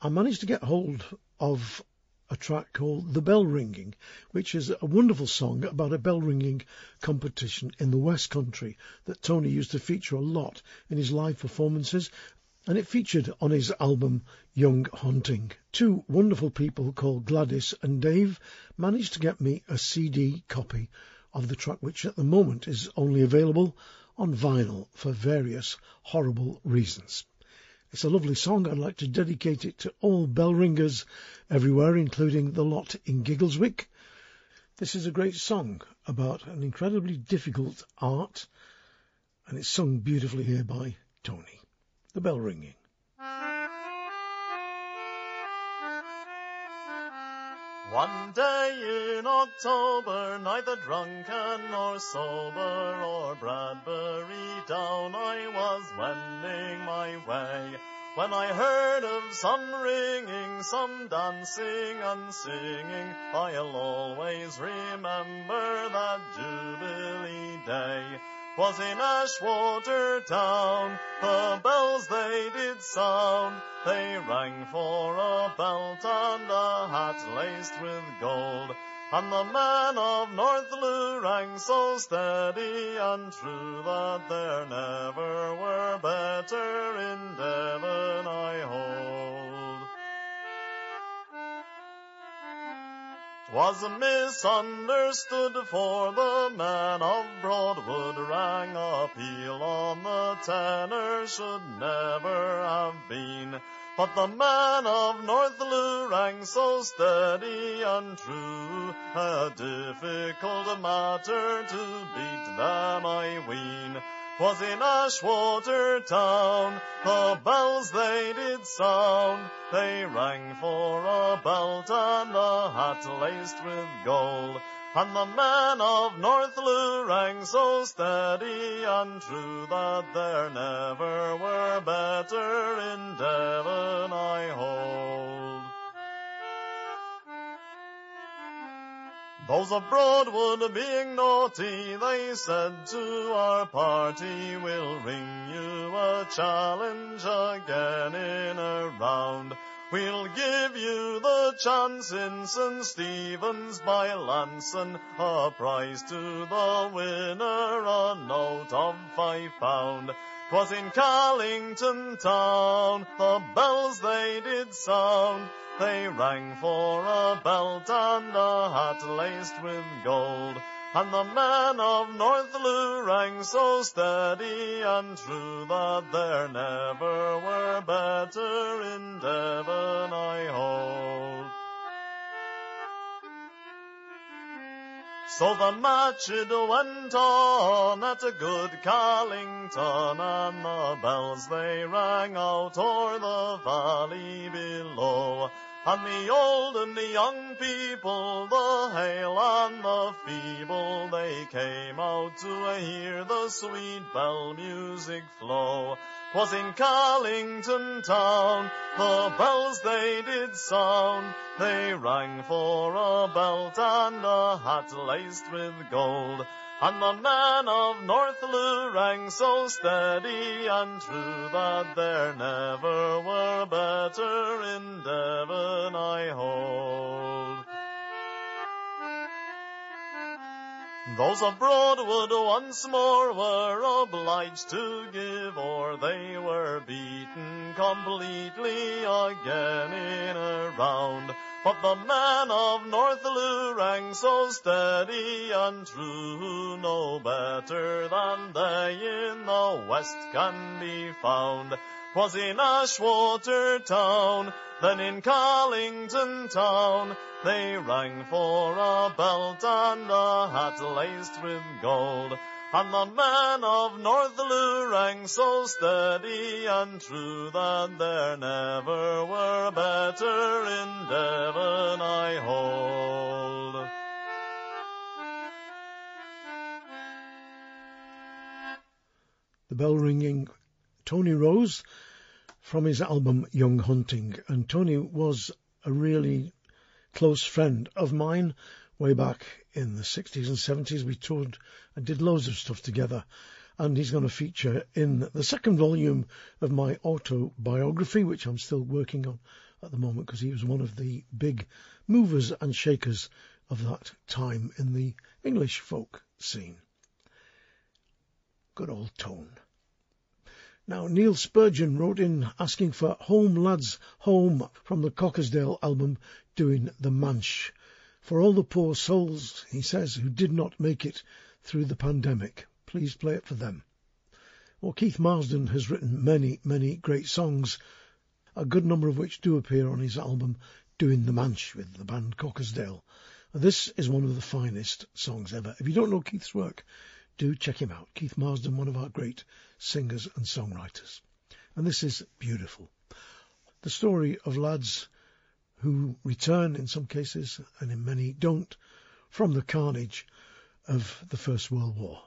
I managed to get hold of a track called The Bell Ringing, which is a wonderful song about a bell ringing competition in the West Country that Tony used to feature a lot in his live performances and it featured on his album Young Hunting. Two wonderful people called Gladys and Dave managed to get me a CD copy of the track, which at the moment is only available on vinyl for various horrible reasons. It's a lovely song. I'd like to dedicate it to all bell ringers everywhere, including the lot in Giggleswick. This is a great song about an incredibly difficult art, and it's sung beautifully here by Tony the bell ringing. One day in October, neither drunken nor sober, or Broadbury down, I was wending my way. When I heard of some ringing, some dancing and singing, I'll always remember that Jubilee Day. 'Twas in Ashwater town, the bells they did sound. They rang for a belt and a hat laced with gold. And the man of Northlew rang so steady and true that there never were better in Devon, I hold. 'Twas misunderstood, for the man of Broadwood rang a peal on the tenor should never have been. But the man of Northlew rang so steady and true, a difficult matter to beat them, I ween. 'Twas in Ashwater town, the bells they did sound. They rang for a belt and a hat laced with gold. And the men of Northlew rang so steady and true that there never were better in Devon, I hold. Those of Broadwood being naughty, they said to our party, we'll ring you a challenge again in a round. We'll give you the chance in St. Stephen's by Launceston, a prize to the winner, a note of five pound. 'Twas in Callington town, the bells they did sound. They rang for a belt and a hat laced with gold. And the men of Northlew rang so steady and true that there never were better in Devon, I hold. So the match it went on at a good Callington, and the bells they rang out o'er the valley below. And the old and the young people, the hale and the feeble, they came out to hear the sweet bell music flow. 'Twas in Callington town, the bells they did sound. They rang for a belt and a hat laced with gold. And the man of North Northlew rang so steady and true that there never were better in Devon, I hold. Those of Broadwood once more were obliged to give, or they were beaten completely again in a round. But the man of North Northaloo rang so steady and true, no better than they in the west can be found. 'Twas in Ashwater town, then in Callington town, they rang for a belt and a hat laced with gold. And the man of Northaloo rang so steady and true that there never were a better in Devon, I hold. The bell ringing Tony Rose from his album Young Hunting. And Tony was a really close friend of mine way back in the 60s and 70s. We toured and did loads of stuff together. And he's going to feature in the second volume of my autobiography, which I'm still working on at the moment because he was one of the big movers and shakers of that time in the English folk scene. Good old tone. Now, Neil Spurgeon wrote in asking for Home Lads Home from the Cockersdale album doing the Manch. For all the poor souls, he says, who did not make it through the pandemic. Please play it for them. Well, Keith Marsden has written many, many great songs, a good number of which do appear on his album Doing the Manch with the band Cockersdale. This is one of the finest songs ever. If you don't know Keith's work, do check him out. Keith Marsden, one of our great singers and songwriters. And this is beautiful. The story of lads who return in some cases and in many don't from the carnage of the First World War.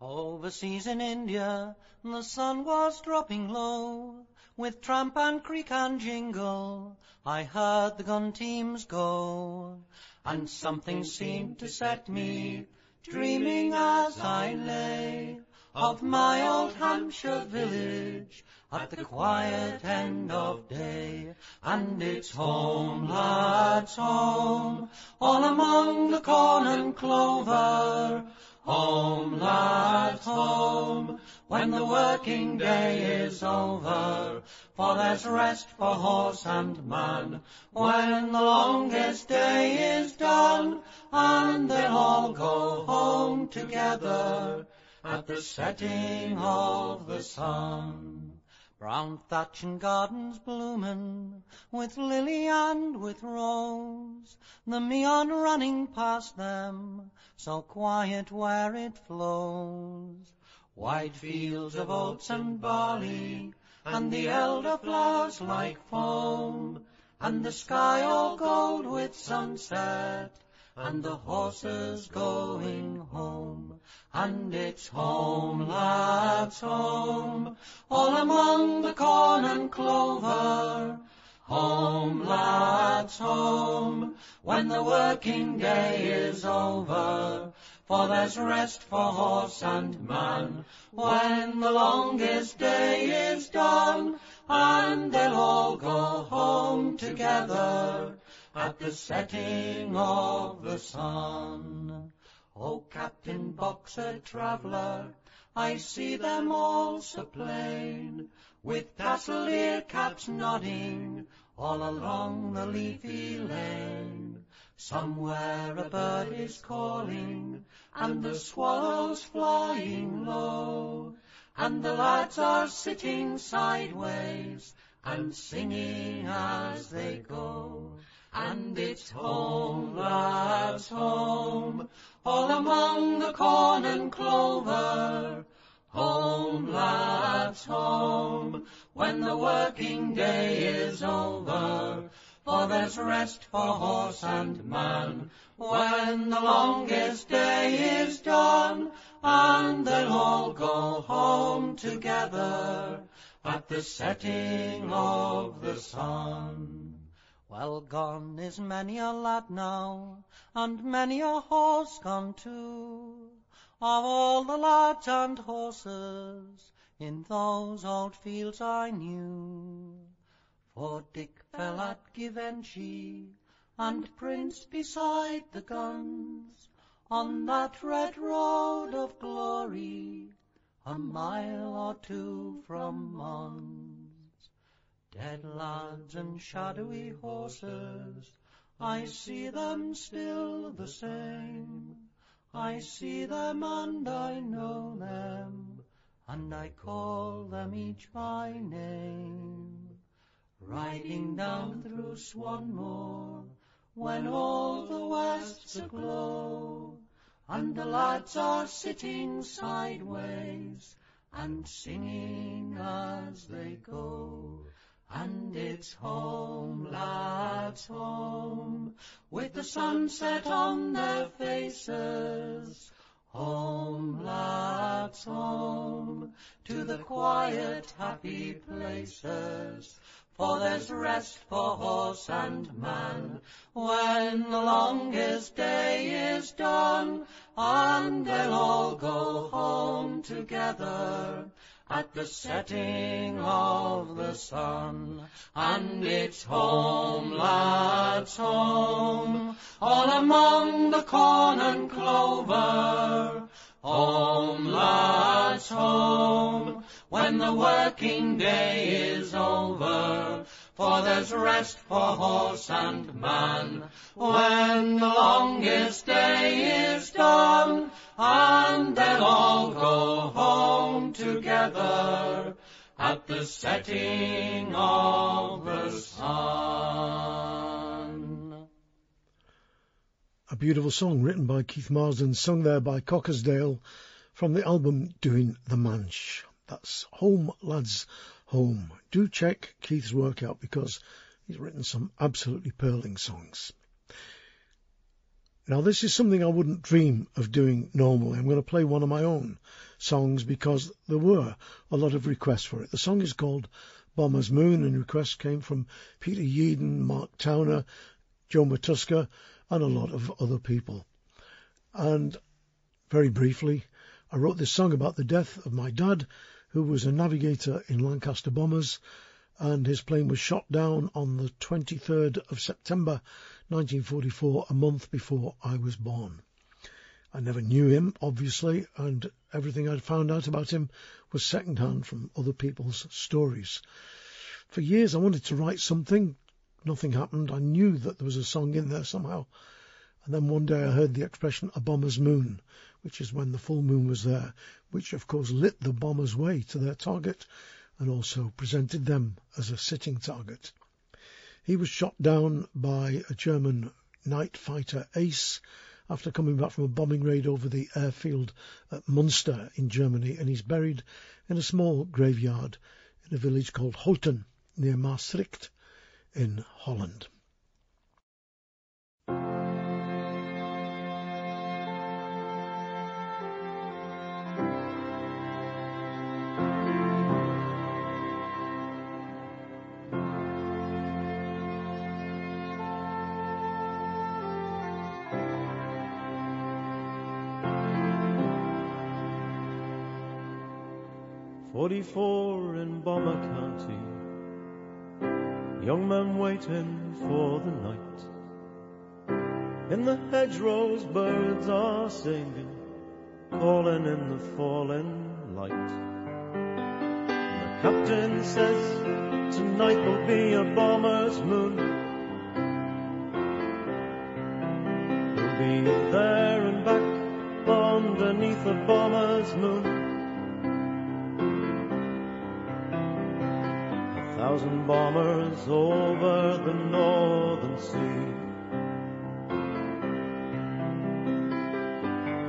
Overseas in India, the sun was dropping low. With tramp and creak and jingle, I heard the gun teams go. And something seemed to set me dreaming as I lay of my old Hampshire village at the quiet end of day. And it's home, lads, home, all among the corn and clover. Home, lads, home, when the working day is over. For there's rest for horse and man when the longest day is done. And they'll all go home together at the setting of the sun. Brown thatch and gardens bloomin' with lily and with rose, the Meon running past them, so quiet where it flows. Wide fields of oats and barley, and the elder flowers like foam, and the sky all gold with sunset, and the horses going home. And it's home, lads, home, all among the corn and clover. Home, lads, home, when the working day is over. For there's rest for horse and man when the longest day is done. And they'll all go home together at the setting of the sun. Oh, Captain Boxer, traveller, I see them all so plain, with tassel-ear caps nodding all along the leafy lane. Somewhere a bird is calling, and the swallows flying low, and the lads are sitting sideways and singing as they go. And it's home, lads, home, all among the corn and clover. Home, lads, home, when the working day is over. For there's rest for horse and man when the longest day is done, and they'll all go home together at the setting of the sun. Well, gone is many a lad now, and many a horse gone too, of all the lads and horses in those old fields I knew. For Dick fell at Givenchy, and Prince beside the guns, on that red road of glory, a mile or two from Mons. Dead lads and shadowy horses I see them still the same. I see them and I know them, and I call them each by name. Riding down through Swanmore, when all the west's aglow, and the lads are sitting sideways, and singing as they go. And it's home, lads, home, with the sunset on their faces. Home, lads, home, to the quiet, happy places. For there's rest for horse and man when the longest day is done, and they'll all go home together at the setting of the sun. And it's home, lads, home, all among the corn and clover. Home, lads, home, when the working day is over. For there's rest for horse and man when the longest day is done, and they'll all go home together at the setting of the sun. A beautiful song written by Keith Marsden, sung there by Cockersdale from the album Doing the Manch. That's Home Lads Home. Do check Keith's work out because he's written some absolutely purling songs. Now this is something I wouldn't dream of doing normally. I'm going to play one of my own songs because there were a lot of requests for it. The song is called Bomber's Moon and requests came from Peter Yeadon, Mark Towner, Joe Matuska and a lot of other people. And very briefly, I wrote this song about the death of my dad, who was a navigator in Lancaster Bombers, and his plane was shot down on the 23rd of September 1944, a month before I was born. I never knew him, obviously, and everything I'd found out about him was second-hand from other people's stories. For years I wanted to write something, nothing happened. I knew that there was a song in there somehow. And then one day I heard the expression a bomber's moon, which is when the full moon was there, which of course lit the bombers' way to their target and also presented them as a sitting target. He was shot down by a German night fighter ace after coming back from a bombing raid over the airfield at Munster in Germany and he's buried in a small graveyard in a village called Houten near Maastricht in Holland. Forty-four in Bomber County Young men waiting for the night. In the hedgerows, birds are singing, calling in the falling light. The captain says tonight there'll be a bomber's moon. We'll be there and back underneath a bomber's moon. Thousand bombers over the northern sea.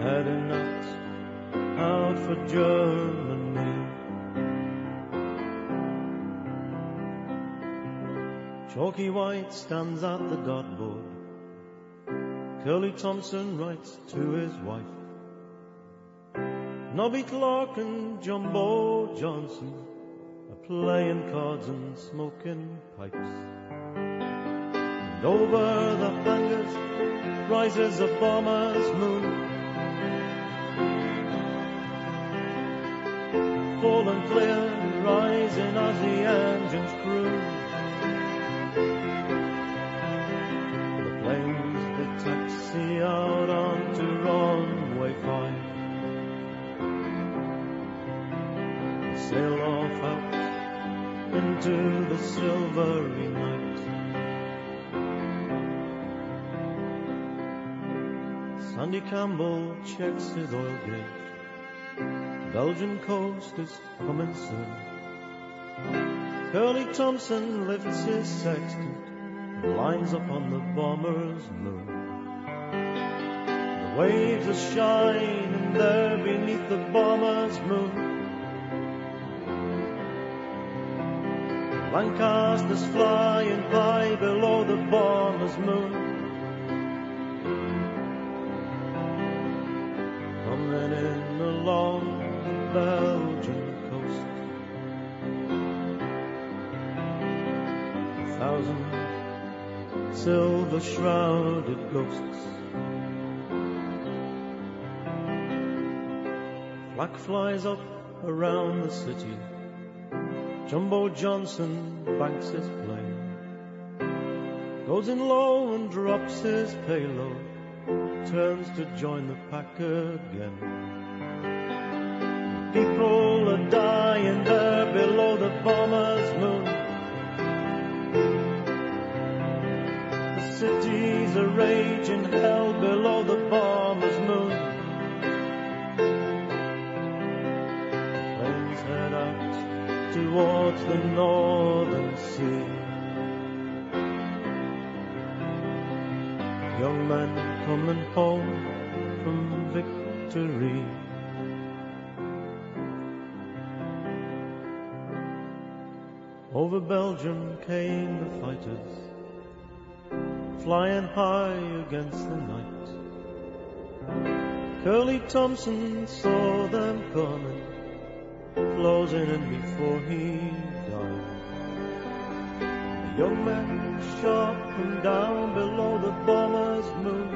Heading out, out for Germany. Chalky White stands at the dartboard. Curly Thompson writes to his wife. Nobby Clark and Jumbo Johnson playing cards and smoking pipes. And over the fangers rises a bomber's moon. Full and clear, rising as the engines cruise. Into the silvery night. Sandy Campbell checks his oil gauge. Belgian coast is coming soon. Curly Thompson lifts his sextant, and lines up on the bomber's moon. The waves are shining there beneath the bomber's moon. Lancaster's flying by below the bomber's moon. Coming in along the Belgian coast. A thousand silver shrouded ghosts. Flak flies up around the city. Jumbo Johnson banks his plane, goes in low and drops his payload, turns to join the pack again. People are dying there below the bomber's moon. The cities are raging hell below the bomber's towards the northern sea. Young men coming home from victory. Over Belgium came the fighters, flying high against the night. Curly Thompson saw them coming closing in before he died. The young man shot him down below the bomber's moon.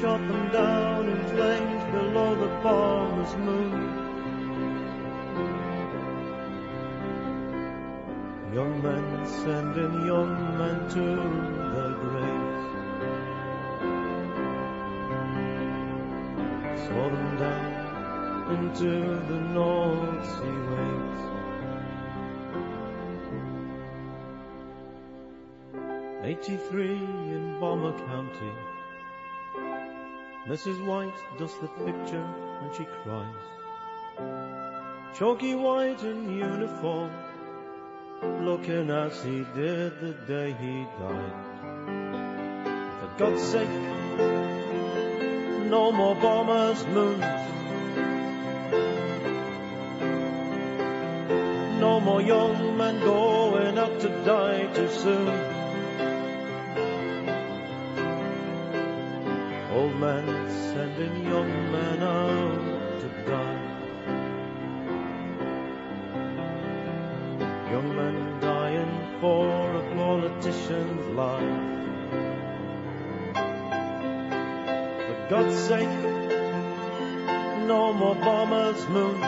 Shot them down in flames below the bomber's moon. Young men sending young men to their saw them down into the North Sea waves. Eighty-three in Bomber County. Mrs. White does the picture and she cries. Chalky White in uniform, looking as he did the day he died. For God's sake, no more bombers' moons. No more young men going out to die too soon. Old men sending young men out to die. Young men dying for a politician's life. God's sake, no more bombers' moons.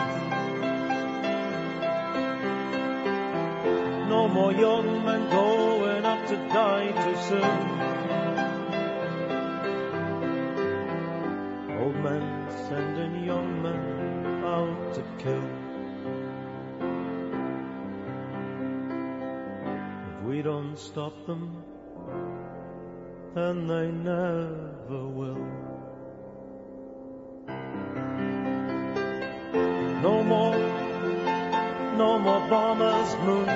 No more young men going up to die too soon. Old men sending young men out to kill. If we don't stop them, then they never will. No more, no more bombers' moon.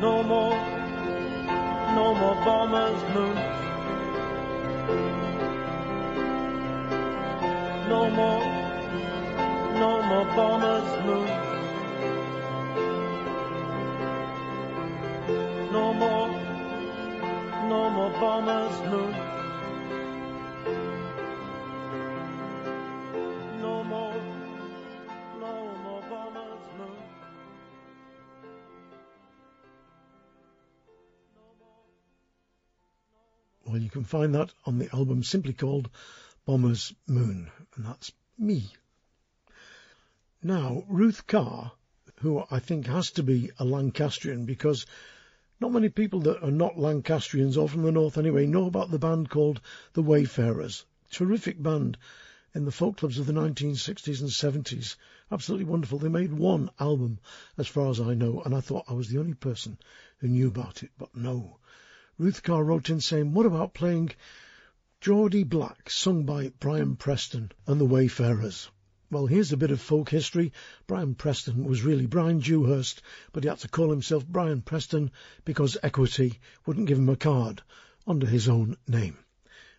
No more, no more bombers' moon. No more, no more bombers' moon. No more, no more bombers' moon. Well, you can find that on the album simply called Bomber's Moon, and that's me. Now, Ruth Carr, who I think has to be a Lancastrian because not many people that are not Lancastrians or from the north anyway know about the band called The Wayfarers. Terrific band. in the folk clubs of the 1960s and 70s. Absolutely wonderful. They made one album, as far as I know, and I thought I was the only person who knew about it, but no. Ruth Carr wrote in saying, what about playing Geordie Black, sung by Brian Preston and the Wayfarers? Well, here's a bit of folk history. Brian Preston was really Brian Dewhurst, but he had to call himself Brian Preston because Equity wouldn't give him a card under his own name.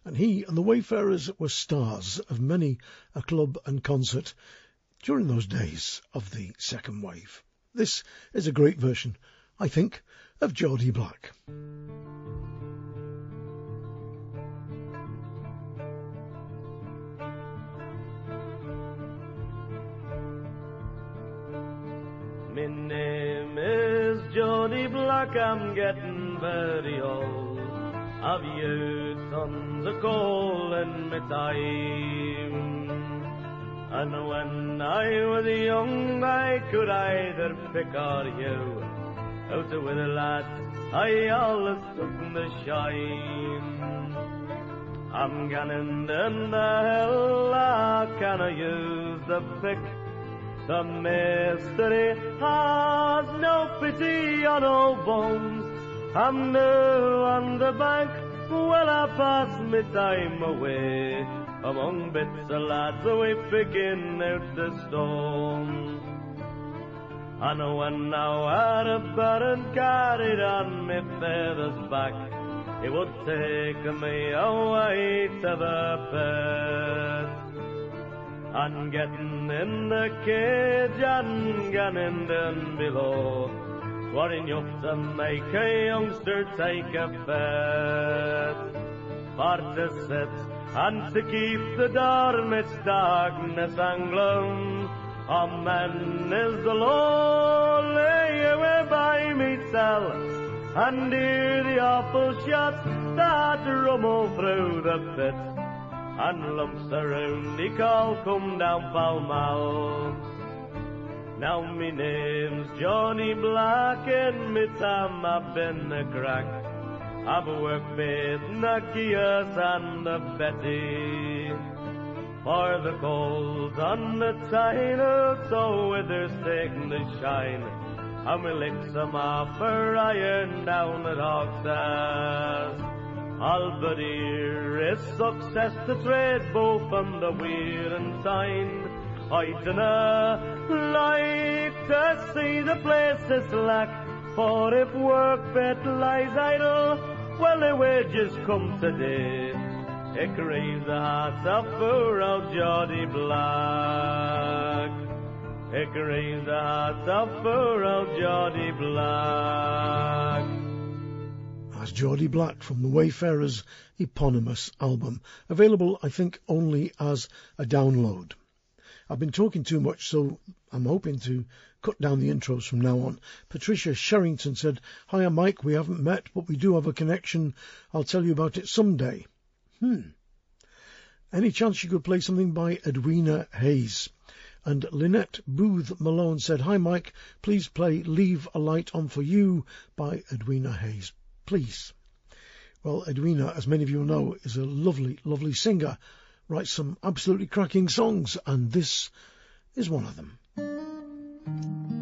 And he and the Wayfarers were stars of many a club and concert during those days of the second wave. This is a great version, I think, of Geordie Black. My name is Johnny Black, I'm getting very old. I've used tons of coal in my time. And when I was young, I could either pick or hew. Out with the lads, I always took the shine. I'm ganning in the hell, I can use the pick. The mystery has no pity on old bones. I'm new on the bank, well I pass me time away among bits of lads away picking out the stones. And when I had a baron carried on me feathers back, it would take me away to the pit. And getting in the cage and getting down below, swore enough to make a youngster take a bet. For to sit and to keep the door midst darkness and gloom, a man is the lonely away by myself, and hear the awful shots that rumble through the pit and lumps around the call come down Pall Mall. Now me name's Johnny Black and me time I've been a crack. I've worked with Nakias and the Betty. For the coals on the tile, so withers taking the shine. And we lick some off iron down at. All but here is success to trade both on the weir and sign. I dinna like to see the place is lack, for if work bet lies idle, well the wages come today. It grieves the hearts of poor old Geordie Black. It grieves the hearts of poor old Geordie Black. That's Geordie Black from the Wayfarers eponymous album, available I think only as a download. I've been talking too much, so I'm hoping to cut down the intros from now on. Patricia Sherrington said, Hiya Mike, we haven't met, but we do have a connection. I'll tell you about it someday. Hmm. Any chance you could play something by Edwina Hayes? And Lynette Booth Malone said, Hi Mike, please play Leave a Light On For You by Edwina Hayes please. Well, Edwina, as many of you know, is a lovely, lovely singer, writes some absolutely cracking songs, and this is one of them.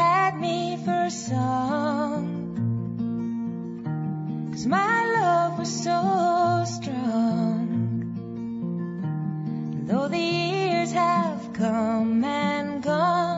Had me for a song. Cause my love was so strong. Though the years have come and gone,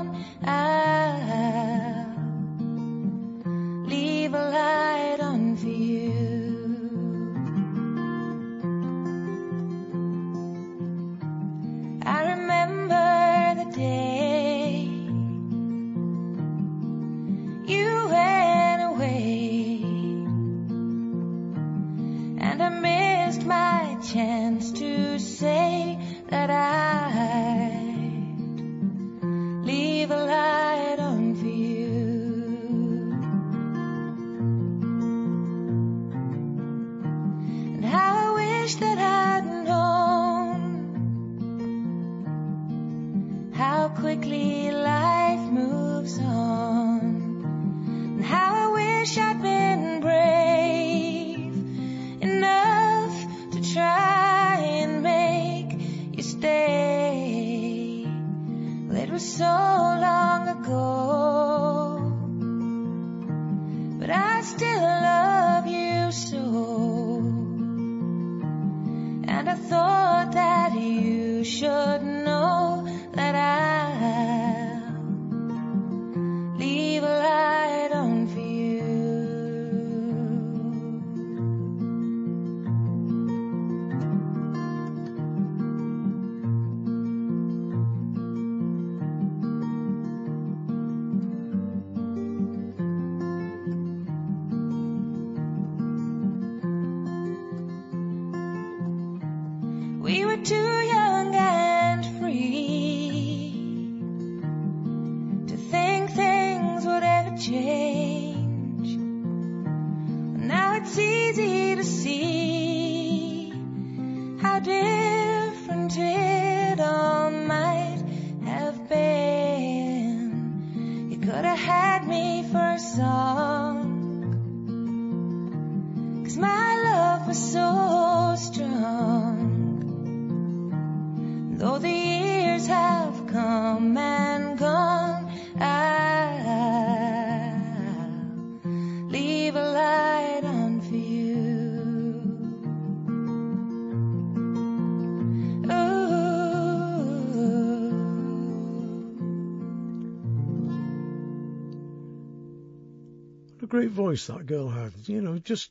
great voice that girl had. You know, just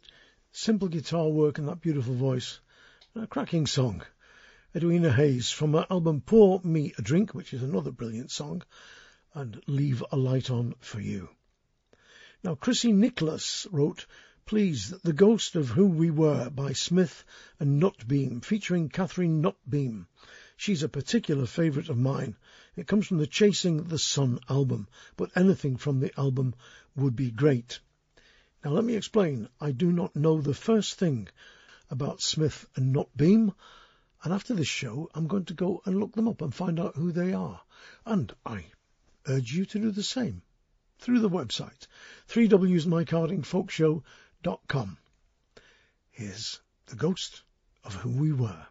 simple guitar work and that beautiful voice. A cracking song. Edwina Hayes from her album Pour Me a Drink, which is another brilliant song, and Leave a Light On for You. Now, Chrissy Nicholas wrote, Please, The Ghost of Who We Were by Smith and Nutbeem, featuring Catherine Nutbeem. She's a particular favourite of mine. It comes from the Chasing the Sun album, but anything from the album would be great. Now let me explain. I do not know the first thing about Smith and Nutbeem, and after this show I'm going to go and look them up and find out who they are. And I urge you to do the same through the website, 3wsmikehardingfolkshow.com. Here's the ghost of who we were.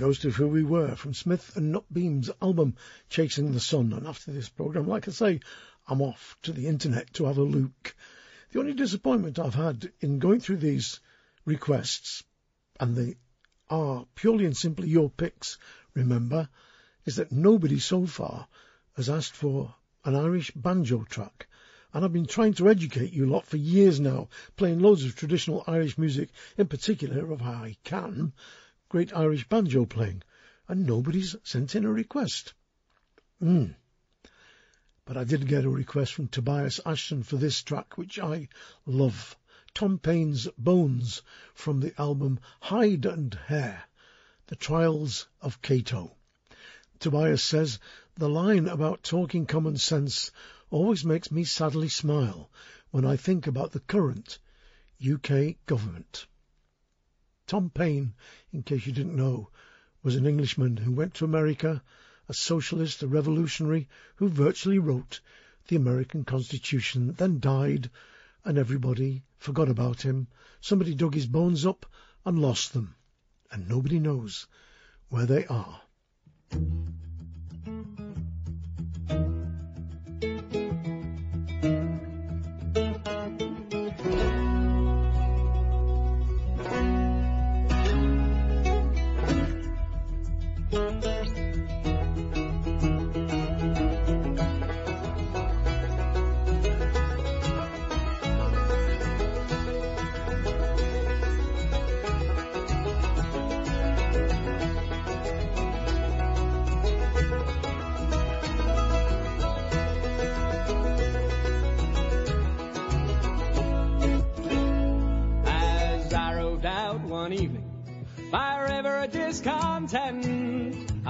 Ghost of Who We Were from Smith and Nutbeem's album Chasing the Sun. And after this programme, like I say, I'm off to the internet to have a look. The only disappointment I've had in going through these requests, and they are purely and simply your picks, remember, is that nobody so far has asked for an Irish banjo track. And I've been trying to educate you lot for years now, playing loads of traditional Irish music, in particular of how I can, great Irish banjo playing, and nobody's sent in a request. Hmm. But I did get a request from Tobias Ashton for this track, which I love. Tom Paine's Bones from the album Hide and Hair, The Trials of Cato. Tobias says, the line about talking common sense always makes me sadly smile when I think about the current UK government. Tom Paine, in case you didn't know, was an Englishman who went to America, a socialist, a revolutionary, who virtually wrote the American Constitution, then died, and everybody forgot about him. Somebody dug his bones up and lost them, and nobody knows where they are.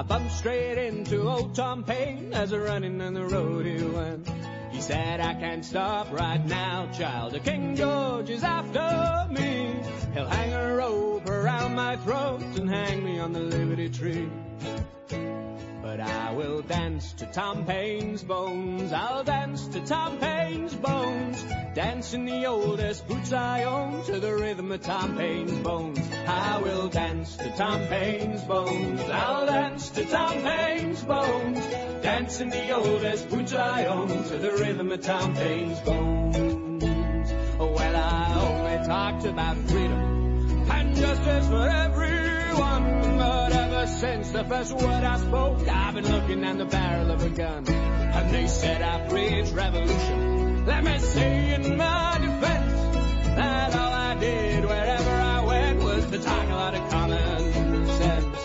I bumped straight into old Tom Paine as a running down the road he went. He said, I can't stop right now, child. The King George is after me. He'll hang a rope around my throat and hang me on the Liberty Tree. But I will dance to Tom Paine's bones. I'll dance to Tom Paine's bones. Dance in the oldest boots I own to the rhythm of Tom Paine's bones. I will dance to Tom Paine's bones. I'll dance to Tom Paine's bones. Dance in the oldest boots I own to the rhythm of Tom Paine's bones. Well, I only talked about freedom and justice for everyone. Since the first word I spoke, I've been looking down the barrel of a gun. And they said I preach revolution. Let me say in my defense that all I did wherever I went was to talk a lot of common sense.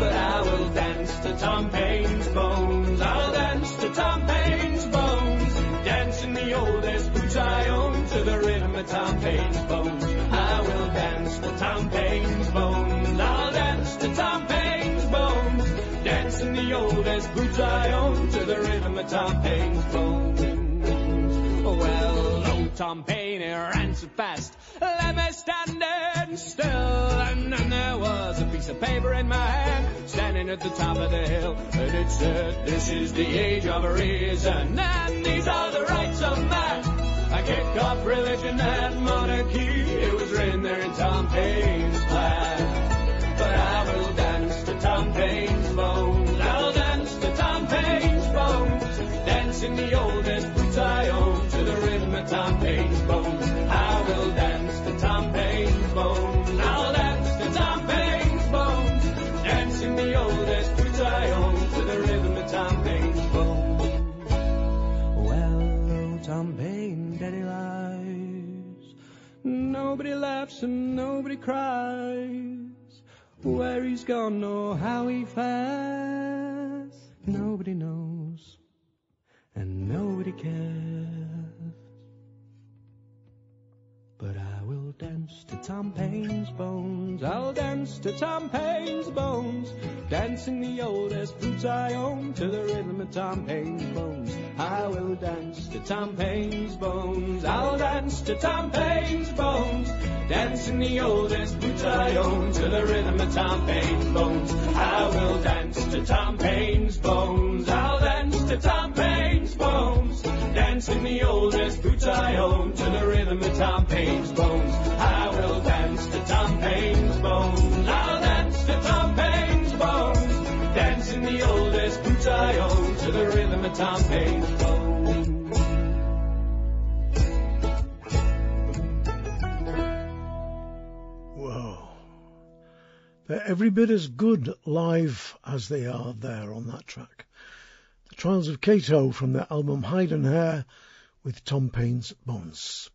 But I will dance to Tom Paine's bones. I'll dance to Tom Paine's bones. Dance in the oldest boots I own to the rhythm of Tom Paine's bones. Tom Paine's bones. Well, old Tom Paine he ran so fast, let me standing still. And then there was a piece of paper in my hand, standing at the top of the hill, and it said, "This is the age of reason, and these are the rights of man." I kick off religion and monarchy. It was written there in Tom Paine's plan. But I will dance to Tom Paine's bones. I'll dance to Tom bones. In the oldest boots I own to the rhythm of Tom Paine's bones. I will dance to Tom Paine's bones. I'll dance to Tom Paine's bones. In the oldest boots I own to the rhythm of Tom Paine's bones. Well, Tom Paine, daddy lies. Nobody laughs and nobody cries. Where he's gone or how he fares, nobody knows, and nobody cares. But I will dance to Tom Paine's bones. I'll dance to Tom Paine's bones. Dancing the oldest boots I own to the rhythm of Tom Paine's bones. I will dance to Tom Paine's bones. I'll dance to Tom Paine's bones. Dancing the oldest boots I own to the rhythm of Tom Paine's bones. I will dance to Tom Paine's bones. I'll dance to Tom Paine's bones. Dancing the oldest boots I own to the rhythm of Tom Paine's Paine's bones. I will dance to Tom Paine's bones. I'll dance to Tom Paine's bones. The oldest boots I own to the rhythm of Tom Paine's bones. Whoa. They're every bit as good live as they are there on that track. The Trials of Cato from their album Hide and Hair with Tom Paine's Bones.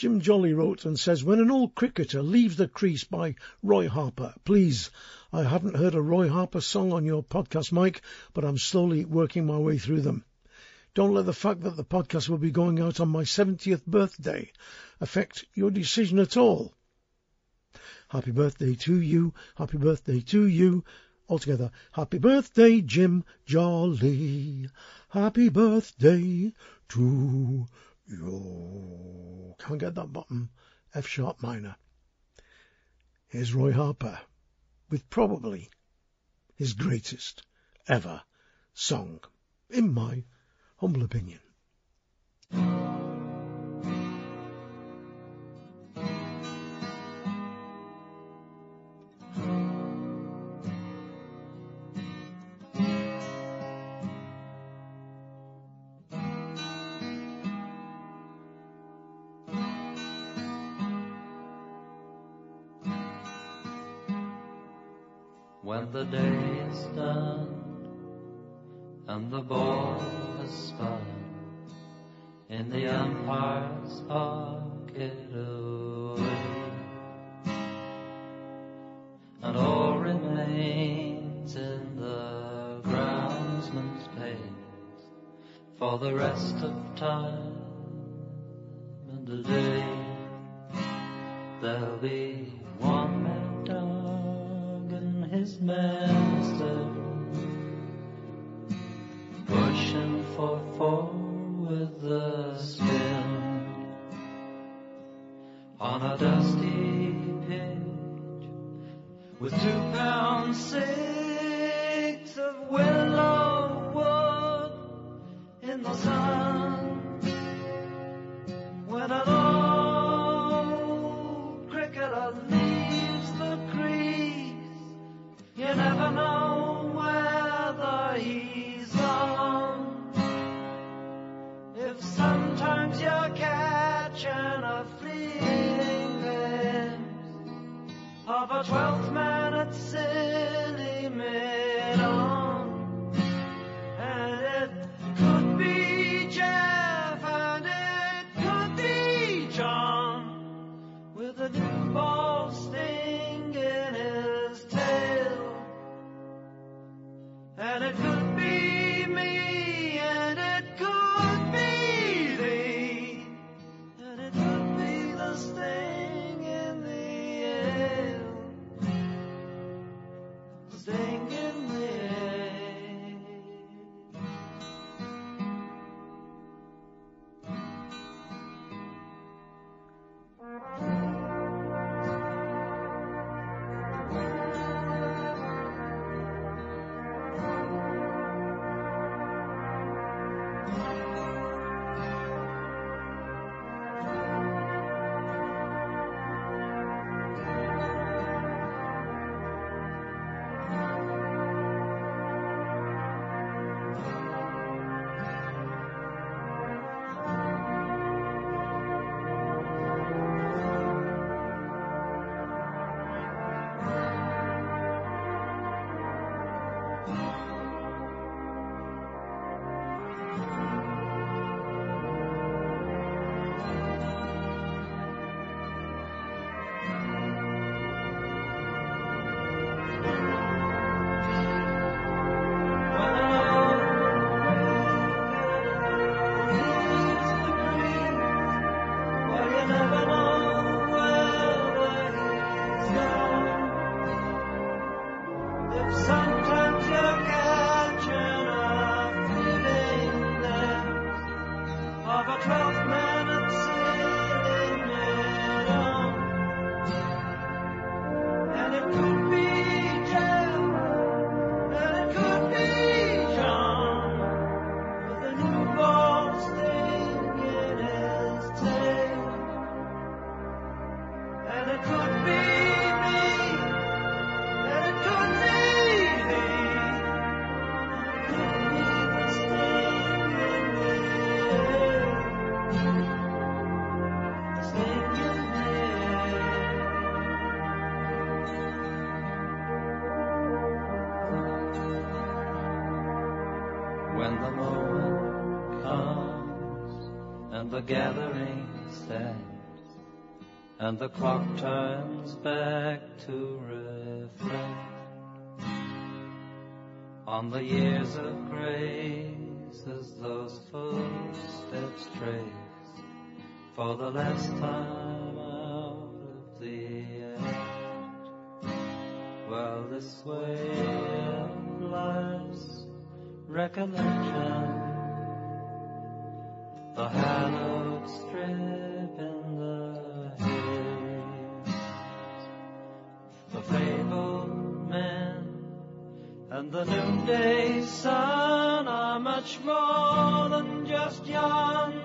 Jim Jolly wrote and says, When an old cricketer leaves the crease by Roy Harper, please. I haven't heard a Roy Harper song on your podcast, Mike, but I'm slowly working my way through them. Don't let the fact that the podcast will be going out on my 70th birthday affect your decision at all. Happy birthday to you, happy birthday to you. Altogether, happy birthday, Jim Jolly. Happy birthday to Oh, you. Can't get that bottom F sharp minor. Here's Roy Harper with probably his greatest ever song, in my humble opinion. And the ball has spun in the umpire's pocket away, and all remains in the groundsman's place for the rest of time pound six gathering stands and the clock turns back to reflect on the years of grace as those footsteps trace for the last time out of the act. Well, this way of life's recollection, the hallowed strip in the hills, the fabled men and the noonday sun are much more than just yarns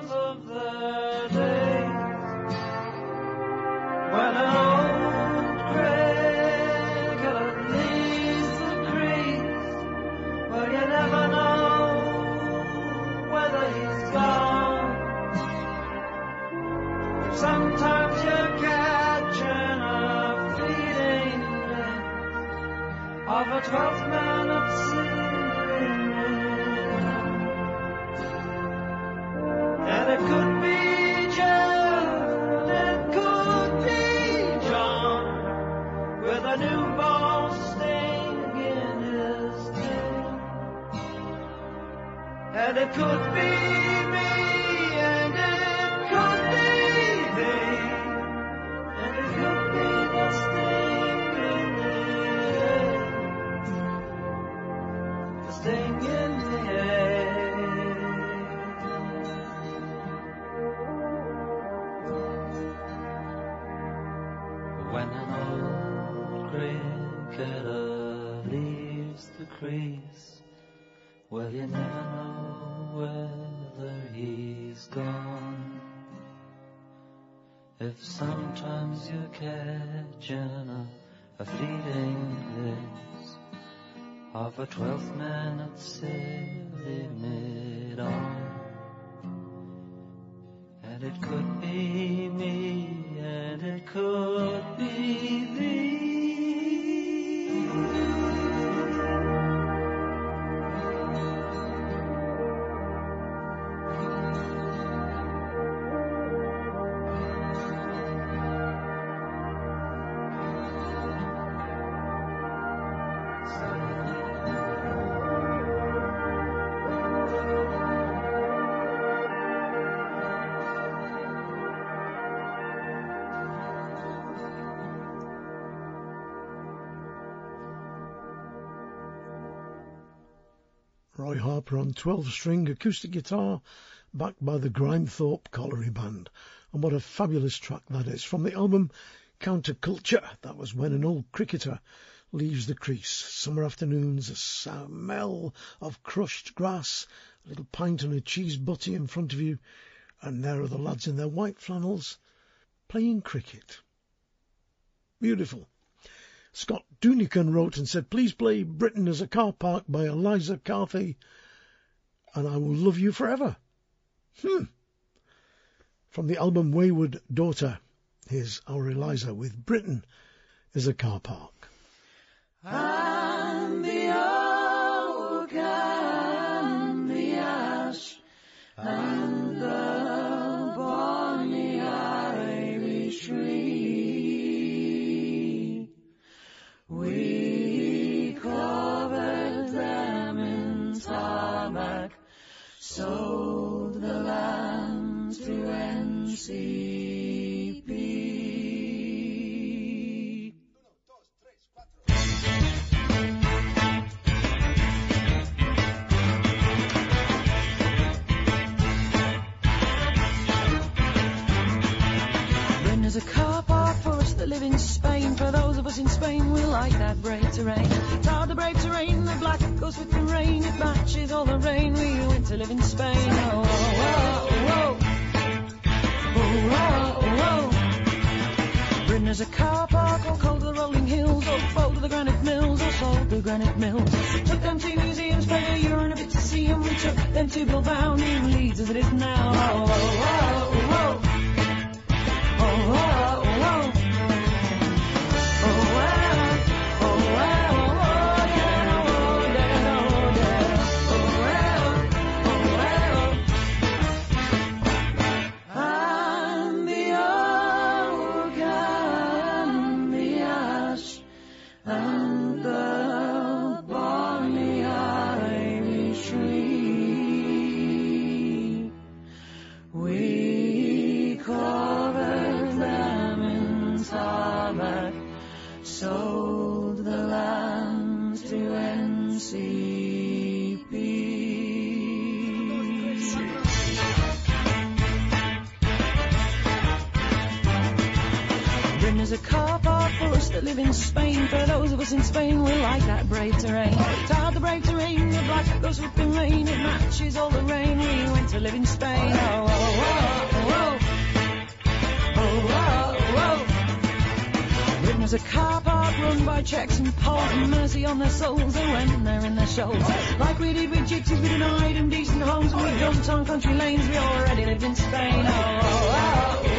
Harper on 12 string acoustic guitar, backed by the Grimethorpe Colliery Band. And what a fabulous track that is. From the album Counterculture, that was when an old cricketer leaves the crease. Summer afternoons, a smell of crushed grass, a little pint and a cheese butty in front of you, and there are the lads in their white flannels playing cricket. Beautiful. Scott Doonican wrote and said, please play Britain as a Car Park by Eliza Carthy and I will love you forever. Hmm. From the album Wayward Daughter, here's our Eliza with Britain is a Car Park. And that live in Spain. For those of us in Spain, we like that brave terrain. Proud the brave terrain, the black goes with the rain. It matches all the rain. We went to live in Spain. Oh, oh, oh, oh. Oh, oh, oh. oh. Britain is a car park, all cold to the rolling hills, all fold to the granite mills, all sold to granite mills. Took them to museums, paid a euro and a bit to see 'em. We took them to Bilbao, new Leeds as it is now. Oh, oh, oh, oh. Oh, oh, oh. Oh, Britain is a car park for us that live in Spain. For those of us in Spain, we like that brave terrain. It's hard to brave terrain, the black goes the rain. It matches all the rain. We went to live in Spain. Oh, oh, oh, oh. Oh, oh, oh. oh, oh. Britain is a car park run by Czechs and Poles. and Mercy on their souls, and when they're in their shoals. Like we did with gypsies, we denied them decent homes. And we dumped on country lanes, we already lived in Spain. Oh, oh, oh, oh.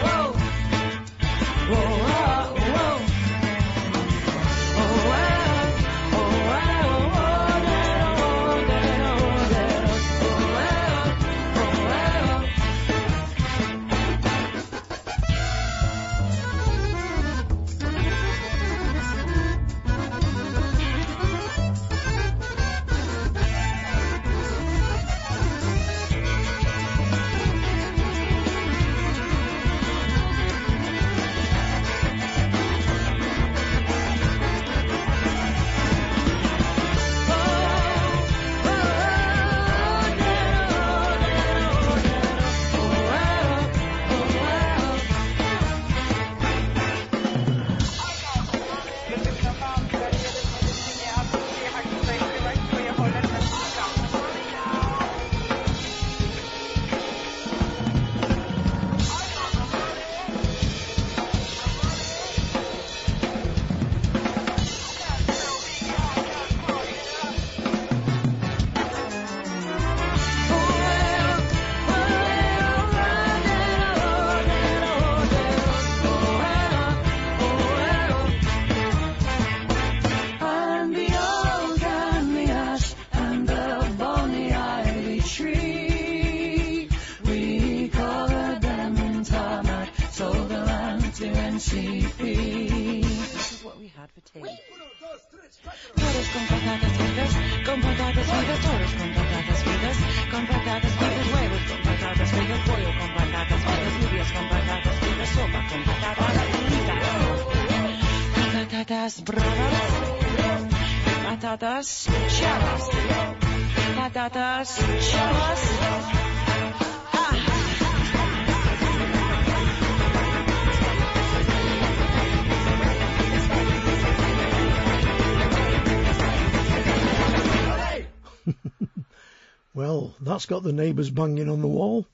That's got the neighbours banging on the wall.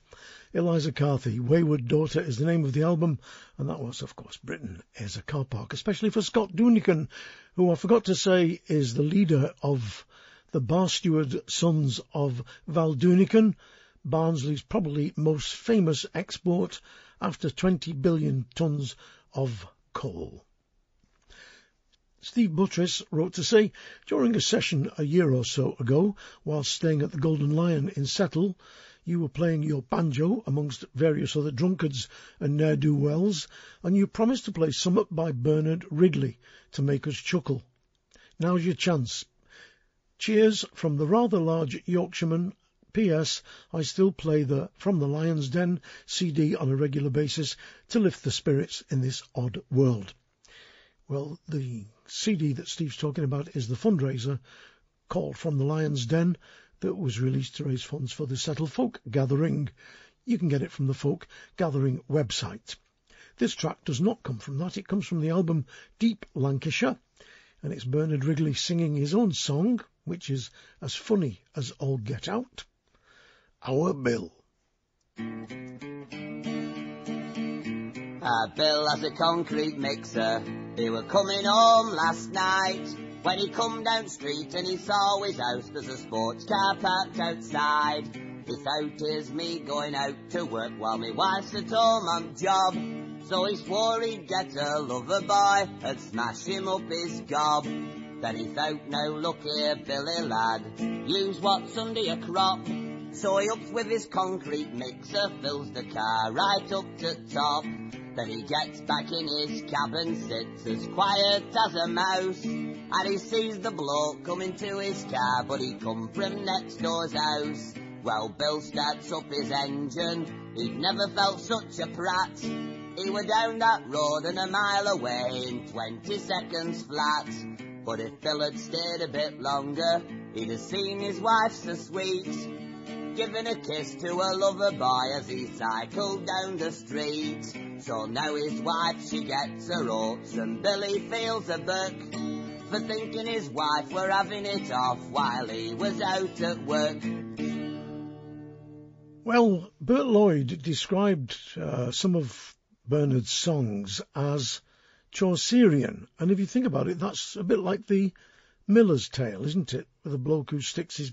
Eliza Carthy, Wayward Daughter is the name of the album, and that was, of course, Britain is a car park, especially for Scott Doonican, who I forgot to say is the leader of the Bar Steward Sons of Val Doonican, Barnsley's probably most famous export after 20 billion tonnes of coal. Steve Buttress wrote to say, during a session a year or so ago, while staying at the Golden Lion in Settle, you were playing your banjo amongst various other drunkards and ne'er-do-wells, and you promised to play some up by Bernard Wrigley to make us chuckle. Now's your chance. Cheers from the rather large Yorkshireman. P.S. I still play the From the Lion's Den CD on a regular basis to lift the spirits in this odd world. Well, the CD that Steve's talking about is the fundraiser called From the Lion's Den that was released to raise funds for the Settle Folk Gathering. You can get it from the Folk Gathering website. This track does not come from that. It comes from the album Deep Lancashire, and it's Bernard Wrigley singing his own song, which is as funny as all get out. Our Bill. Uh, Bill has a concrete mixer. He were coming home last night when he come down street and he saw his house. There's a sports car parked outside. He thought here's me going out to work while me wife's at home on job. So he swore he'd get a lover boy and smash him up his gob. Then he thought, now look here, Billy lad, use what's under your crop. So he ups with his concrete mixer, fills the car right up to top. Then he gets back in his cab and sits as quiet as a mouse. And he sees the bloke coming to his car, but he come from next door's house. Well, Bill starts up his engine, he'd never felt such a prat. He were down that road and a mile away in 20 seconds flat. But if Bill had stayed a bit longer, he'd have seen his wife so sweet. Giving a kiss to a lover boy as he cycled down the street. So now his wife, she gets her oats and Billy feels a buck for thinking his wife were having it off while he was out at work. Well, Bert Lloyd described uh, some of Bernard's songs as Chaucerian, and if you think about it, that's a bit like the Miller's Tale, isn't it? With a bloke who sticks his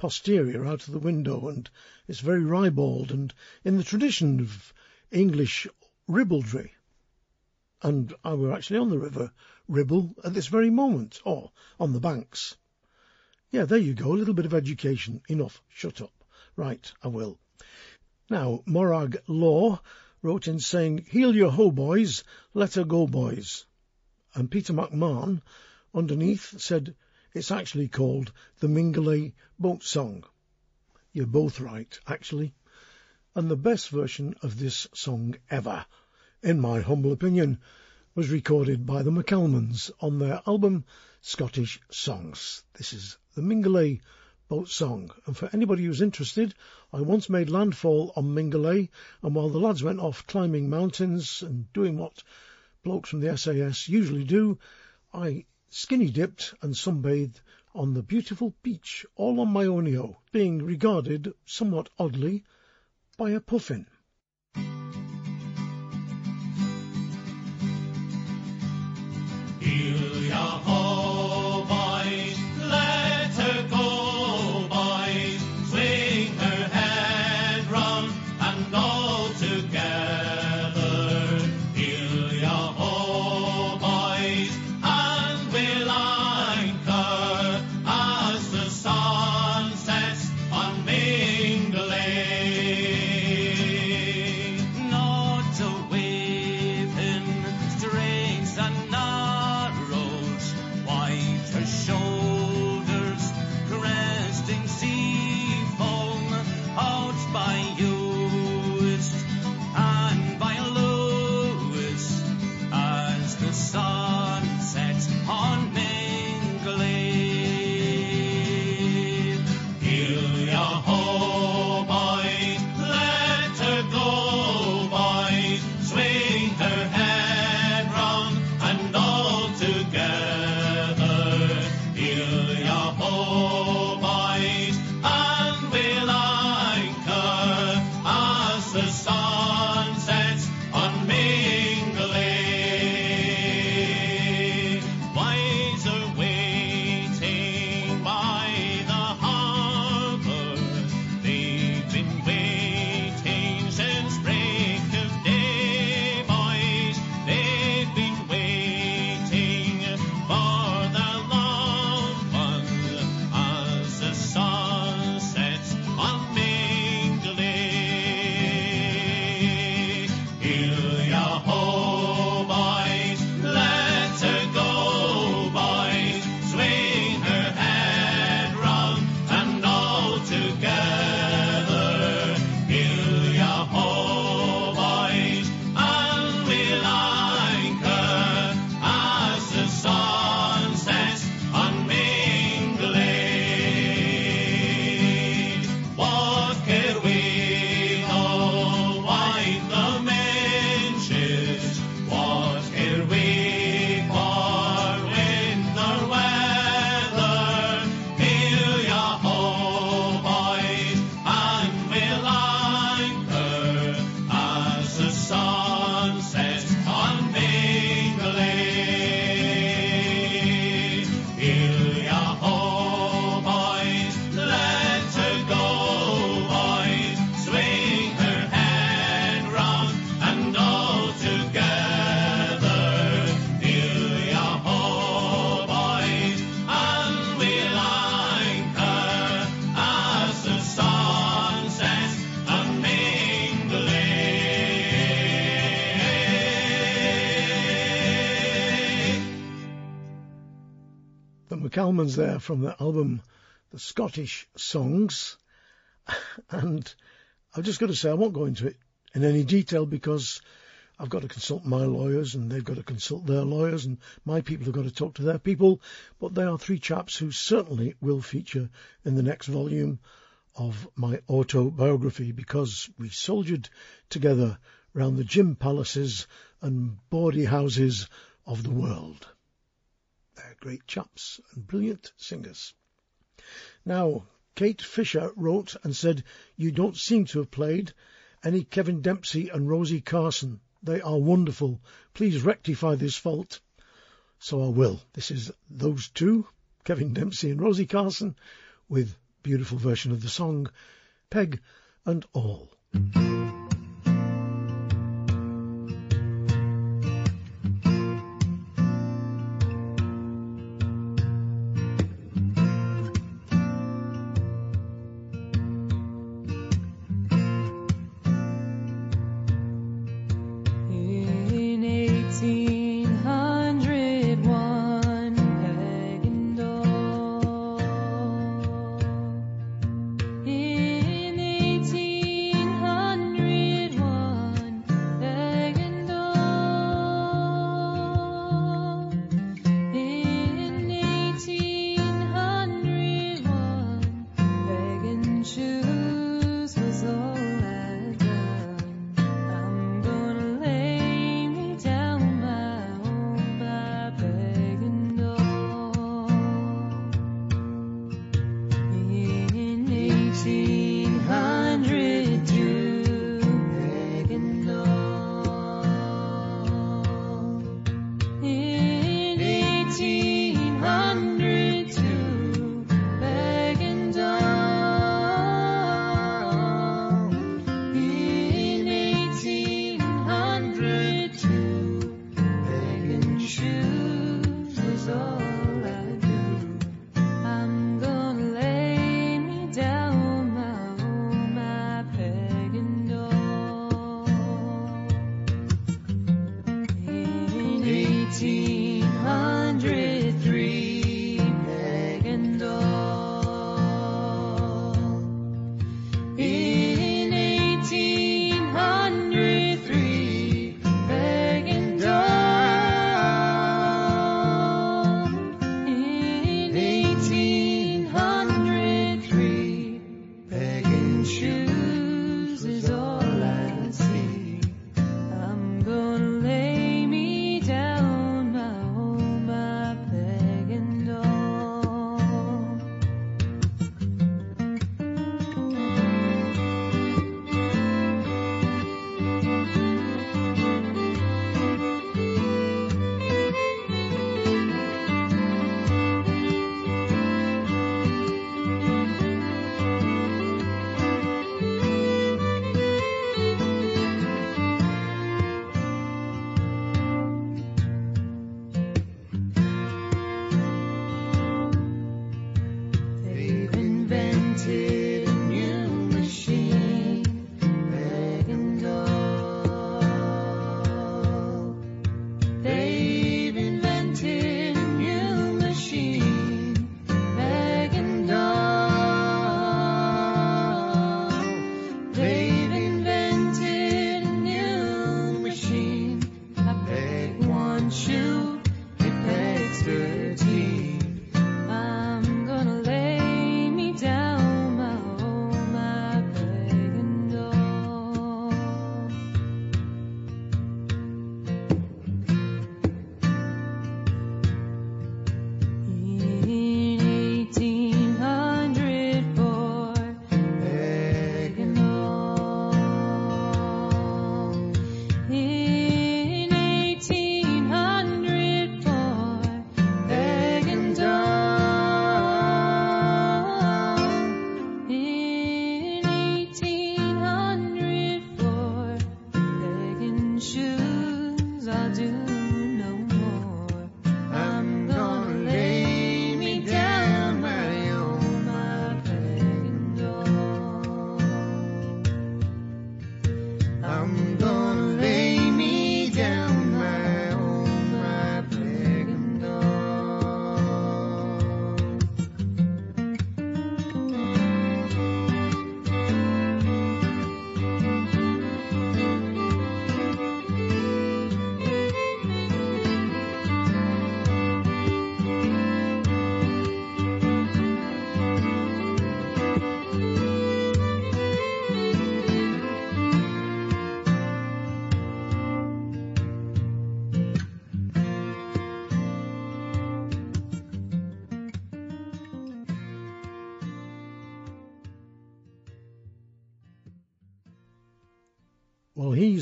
posterior out of the window, and it's very ribald, and in the tradition of English ribaldry. And I were actually on the river Ribble at this very moment, or on the banks. Yeah, there you go, a little bit of education. Enough, shut up. Right, I will. Now, Morag Law wrote in saying, Heal your ho, boys, let her go, boys. And Peter McMahon, underneath, said, It's actually called the Mingulay Boat Song. You're both right, actually. And the best version of this song ever, in my humble opinion, was recorded by the McCalmans on their album Scottish Songs. This is the Mingulay boat song. And for anybody who's interested, I once made landfall on Mingulay, and while the lads went off climbing mountains and doing what blokes from the SAS usually do, I skinny dipped and sunbathed on the beautiful beach all on my ownio, being regarded somewhat oddly by a puffin. there from the album The Scottish Songs. And I've just got to say, I won't go into it in any detail because I've got to consult my lawyers and they've got to consult their lawyers and my people have got to talk to their people. But they are three chaps who certainly will feature in the next volume of my autobiography because we soldiered together round the gym palaces and bawdy houses of the world. They're great chaps and brilliant singers. Now, Kate Fisher wrote and said, You don't seem to have played any Kevin Dempsey and Rosie Carson. They are wonderful. Please rectify this fault. So I will. This is those two, Kevin Dempsey and Rosie Carson, with beautiful version of the song, Peg and Awl.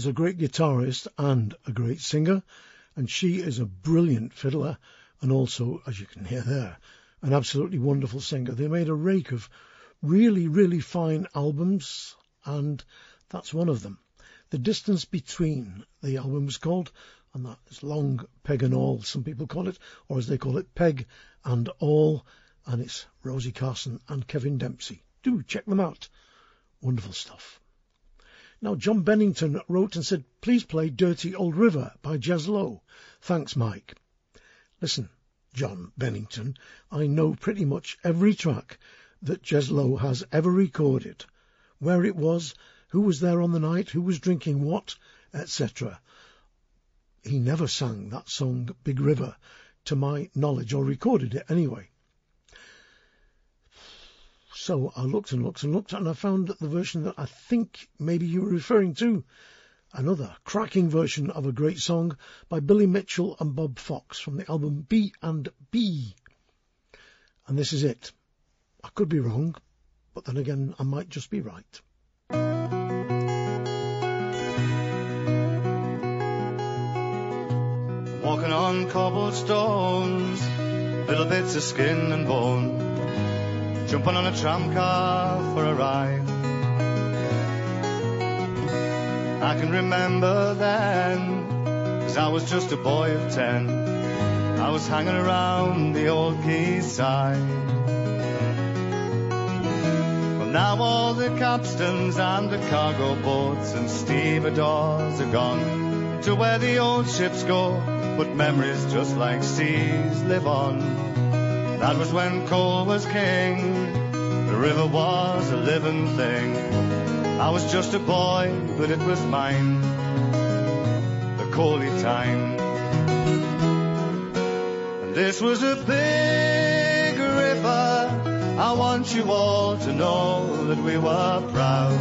A great guitarist and a great singer, and she is a brilliant fiddler, and also, as you can hear there, an absolutely wonderful singer. They made a rake of really, really fine albums, and that's one of them. The Distance Between, the album was called, and that is Long Peg and Awl, some people call it, or as they call it, Peg and Awl, and it's Rosie Carson and Kevin Dempsey. Do check them out. Wonderful stuff. Now, John Bennington wrote and said, please play Dirty Old River by Jez Lowe. Thanks, Mike. Listen, John Bennington, I know pretty much every track that Jez Lowe has ever recorded, where it was, who was there on the night, who was drinking what, etc. He never sang that song, Big River, to my knowledge, or recorded it anyway. So I looked and looked and looked, and I found the version that I think maybe you were referring to. Another cracking version of a great song by Billy Mitchell and Bob Fox from the album B and B. And this is it. I could be wrong, but then again, I might just be right. Walking on cobblestones, little bits of skin and bone jumping on a tram car for a ride. I can remember then, cause I was just a boy of ten. I was hanging around the old quayside. Well, now all the capstans and the cargo boats and stevedores are gone to where the old ships go, but memories just like seas live on. That was when coal was king. The river was a living thing. I was just a boy, but it was mine. The coaly Tyne. And this was a big river. I want you all to know that we were proud.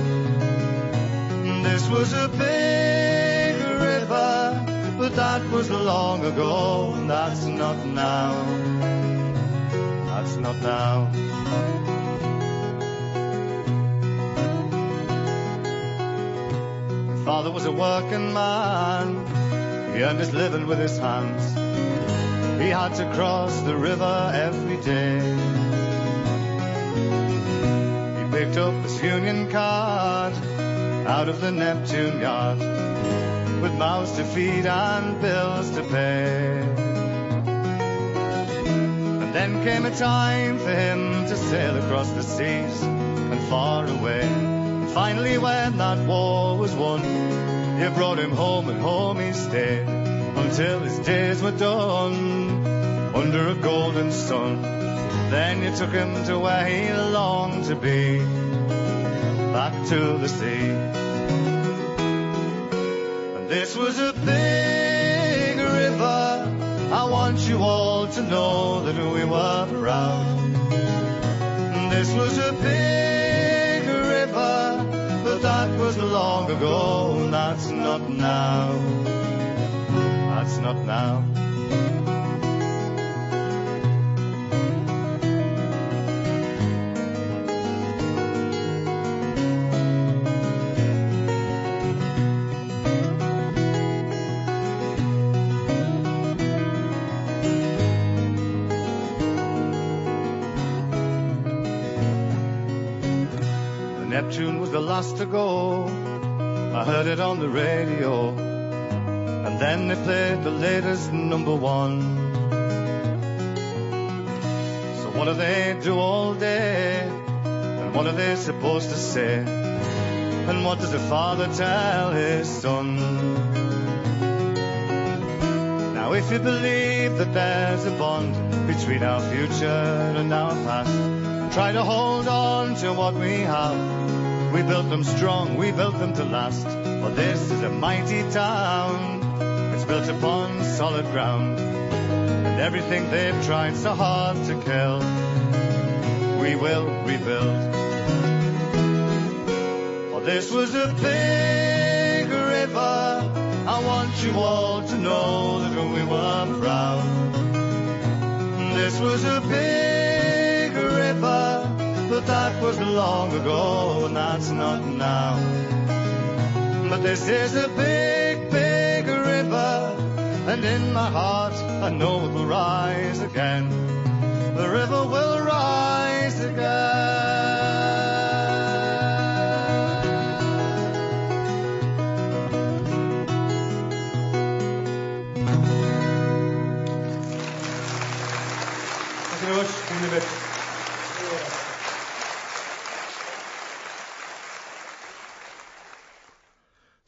This was a big river, but that was long ago, and that's not now that's not now. My father was a working man, he earned his living with his hands. He had to cross the river every day. He picked up his union card out of the Neptune yard with mouths to feed and bills to pay. Then came a time for him to sail across the seas and far away. And finally, when that war was won, you brought him home and home he stayed until his days were done under a golden sun. Then you took him to where he longed to be, back to the sea. And this was a I want you all to know that we were proud. This was a big river, but that was long ago, that's not now. That's not now. Was the last to go. I heard it on the radio. And then they played the latest number one. So what do they do all day? And what are they supposed to say? And what does a father tell his son? Now if you believe that there's a bond between our future and our past, try to hold on to what we have we built them strong, we built them to last. For this is a mighty town. It's built upon solid ground. And everything they've tried so hard to kill, we will rebuild. For this was a big river. I want you all to know that we were proud. This was a big but that was long ago, and that's not now. But this is a big, big river, and in my heart I know it will rise again. The river will rise again.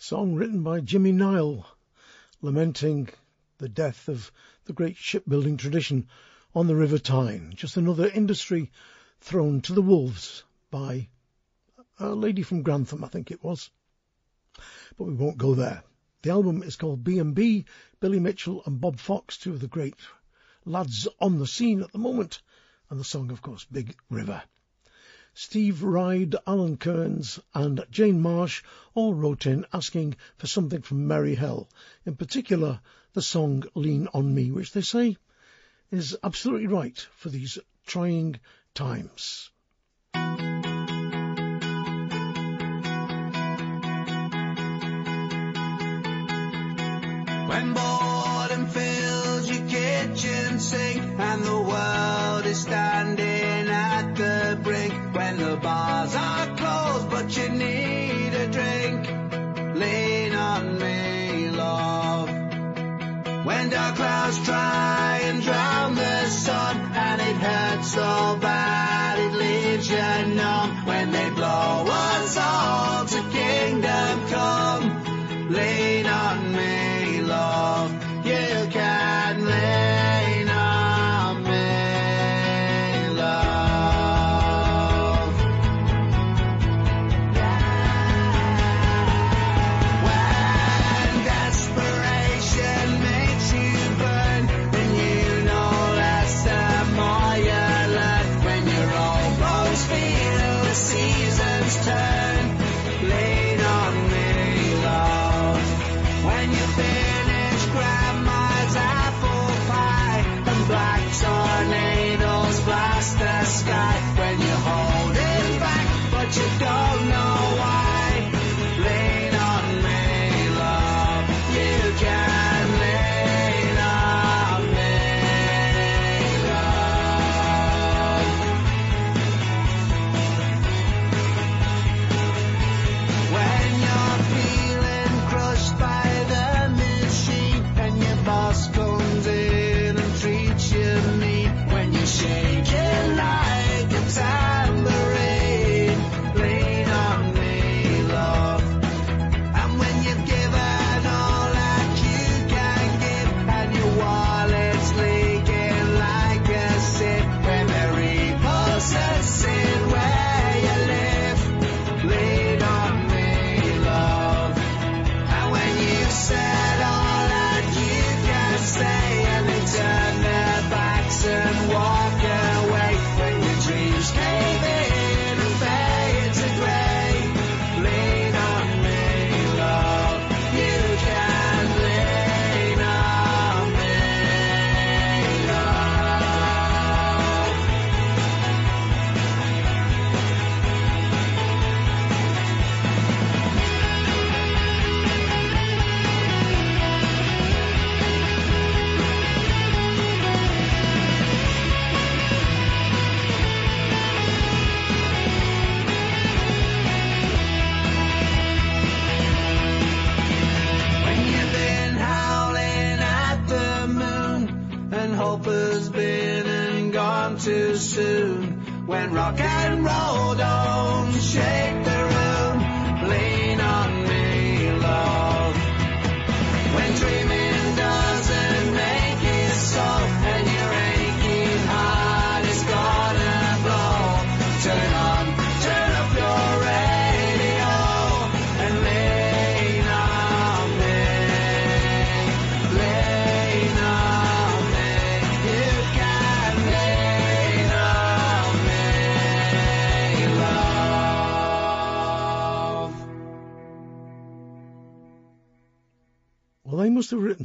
Song written by Jimmy Nail, lamenting the death of the great shipbuilding tradition on the River Tyne. Just another industry thrown to the wolves by a lady from Grantham, I think it was. But we won't go there. The album is called B&B, Billy Mitchell and Bob Fox, two of the great lads on the scene at the moment, and the song, of course, Big River. Steve Ride, Alan Kearns, and Jane Marsh all wrote in asking for something from Merry Hell, in particular the song Lean on Me, which they say is absolutely right for these trying times. When boredom fills your kitchen sink and the world is standing at the brink. When the bars are closed but you need a drink, lean on me, love. When dark clouds try and drown the sun and it hurts so bad it leaves you numb. When they blow us all to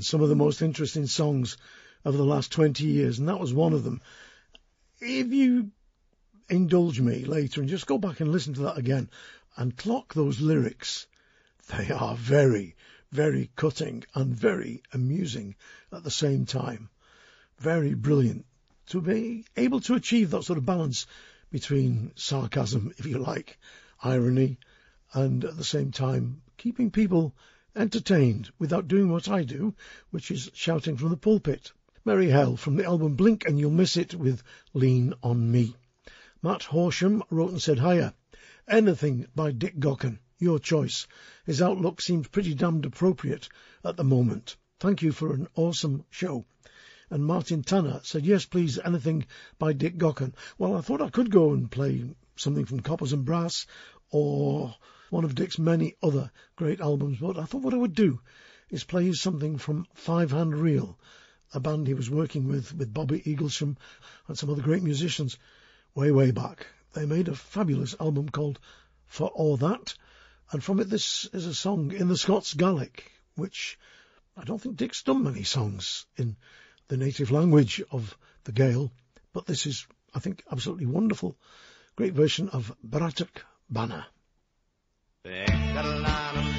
some of the most interesting songs of the last 20 years, and that was one of them. If you indulge me later and just go back and listen to that again and clock those lyrics, They are very, very cutting and very amusing at the same time. Very brilliant to be able to achieve that sort of balance between sarcasm, if you like, irony, and at the same time keeping people entertained without doing what I do, which is shouting from the pulpit. Merry Hell from the album Blink and You'll Miss It with Lean on Me. Matt Horsham wrote and said, Hiya. Anything by Dick Gaughan, your choice. His outlook seems pretty damned appropriate at the moment. Thank you for an awesome show. And Martin Tanner said, yes, please, anything by Dick Gaughan. Well, I thought I could go and play something from Coppers and Brass or one of Dick's many other great albums, but I thought what I would do is play you something from Five Hand Reel, a band he was working with, with Bobby Eaglesham and some other great musicians way, way back. They made a fabulous album called For All That, and from it this is a song in the Scots Gaelic, which I don't think Dick's done many songs in the native language of the Gael, but this is, I think, absolutely wonderful. Great version of Bratach Bana. speculare. Alien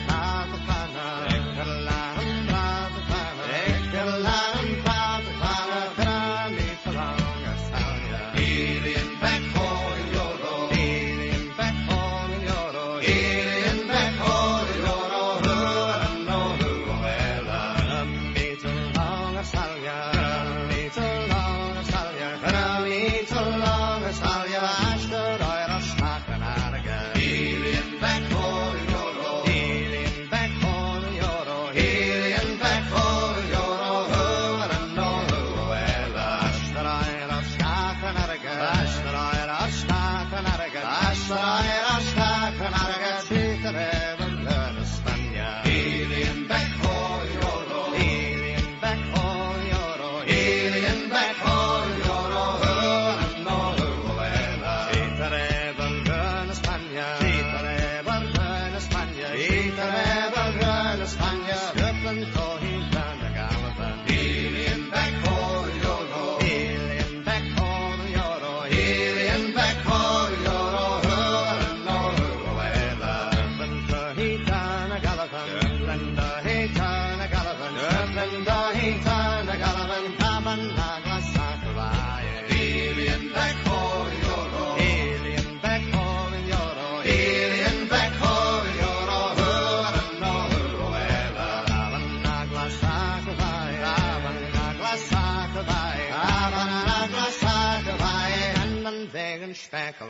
back for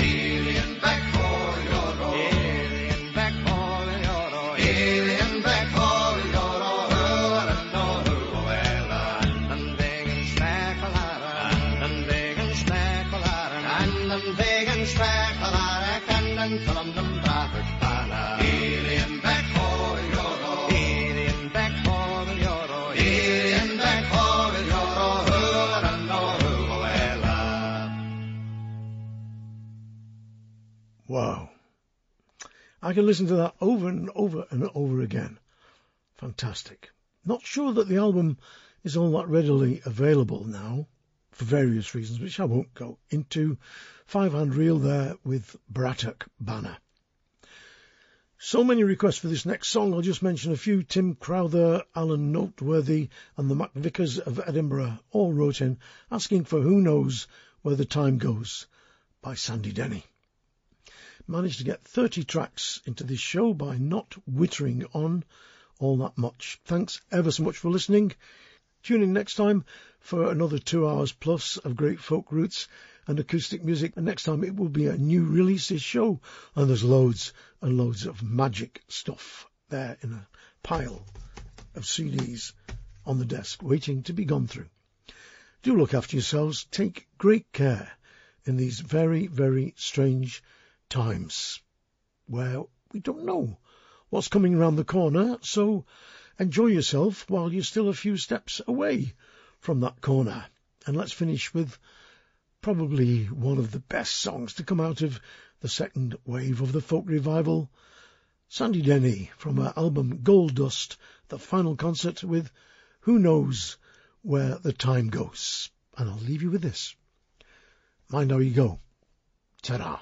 euro. I can listen to that over and over and over again. Fantastic. Not sure that the album is all that readily available now, for various reasons, which I won't go into. Five hand reel there with Bratach Bana. So many requests for this next song. I'll just mention a few. Tim Crowther, Alan Noteworthy, and the MacVickers of Edinburgh all wrote in asking for Who Knows Where the Time Goes by Sandy Denny managed to get 30 tracks into this show by not wittering on all that much. Thanks ever so much for listening. Tune in next time for another two hours plus of great folk roots and acoustic music. And next time it will be a new releases show. And there's loads and loads of magic stuff there in a pile of CDs on the desk waiting to be gone through. Do look after yourselves. Take great care in these very, very strange times where we don't know what's coming around the corner, so enjoy yourself while you're still a few steps away from that corner. And let's finish with probably one of the best songs to come out of the second wave of the folk revival, Sandy Denny from her album Gold Dust, the final concert with Who Knows Where the Time Goes. And I'll leave you with this. Mind how you go. Ta-ra.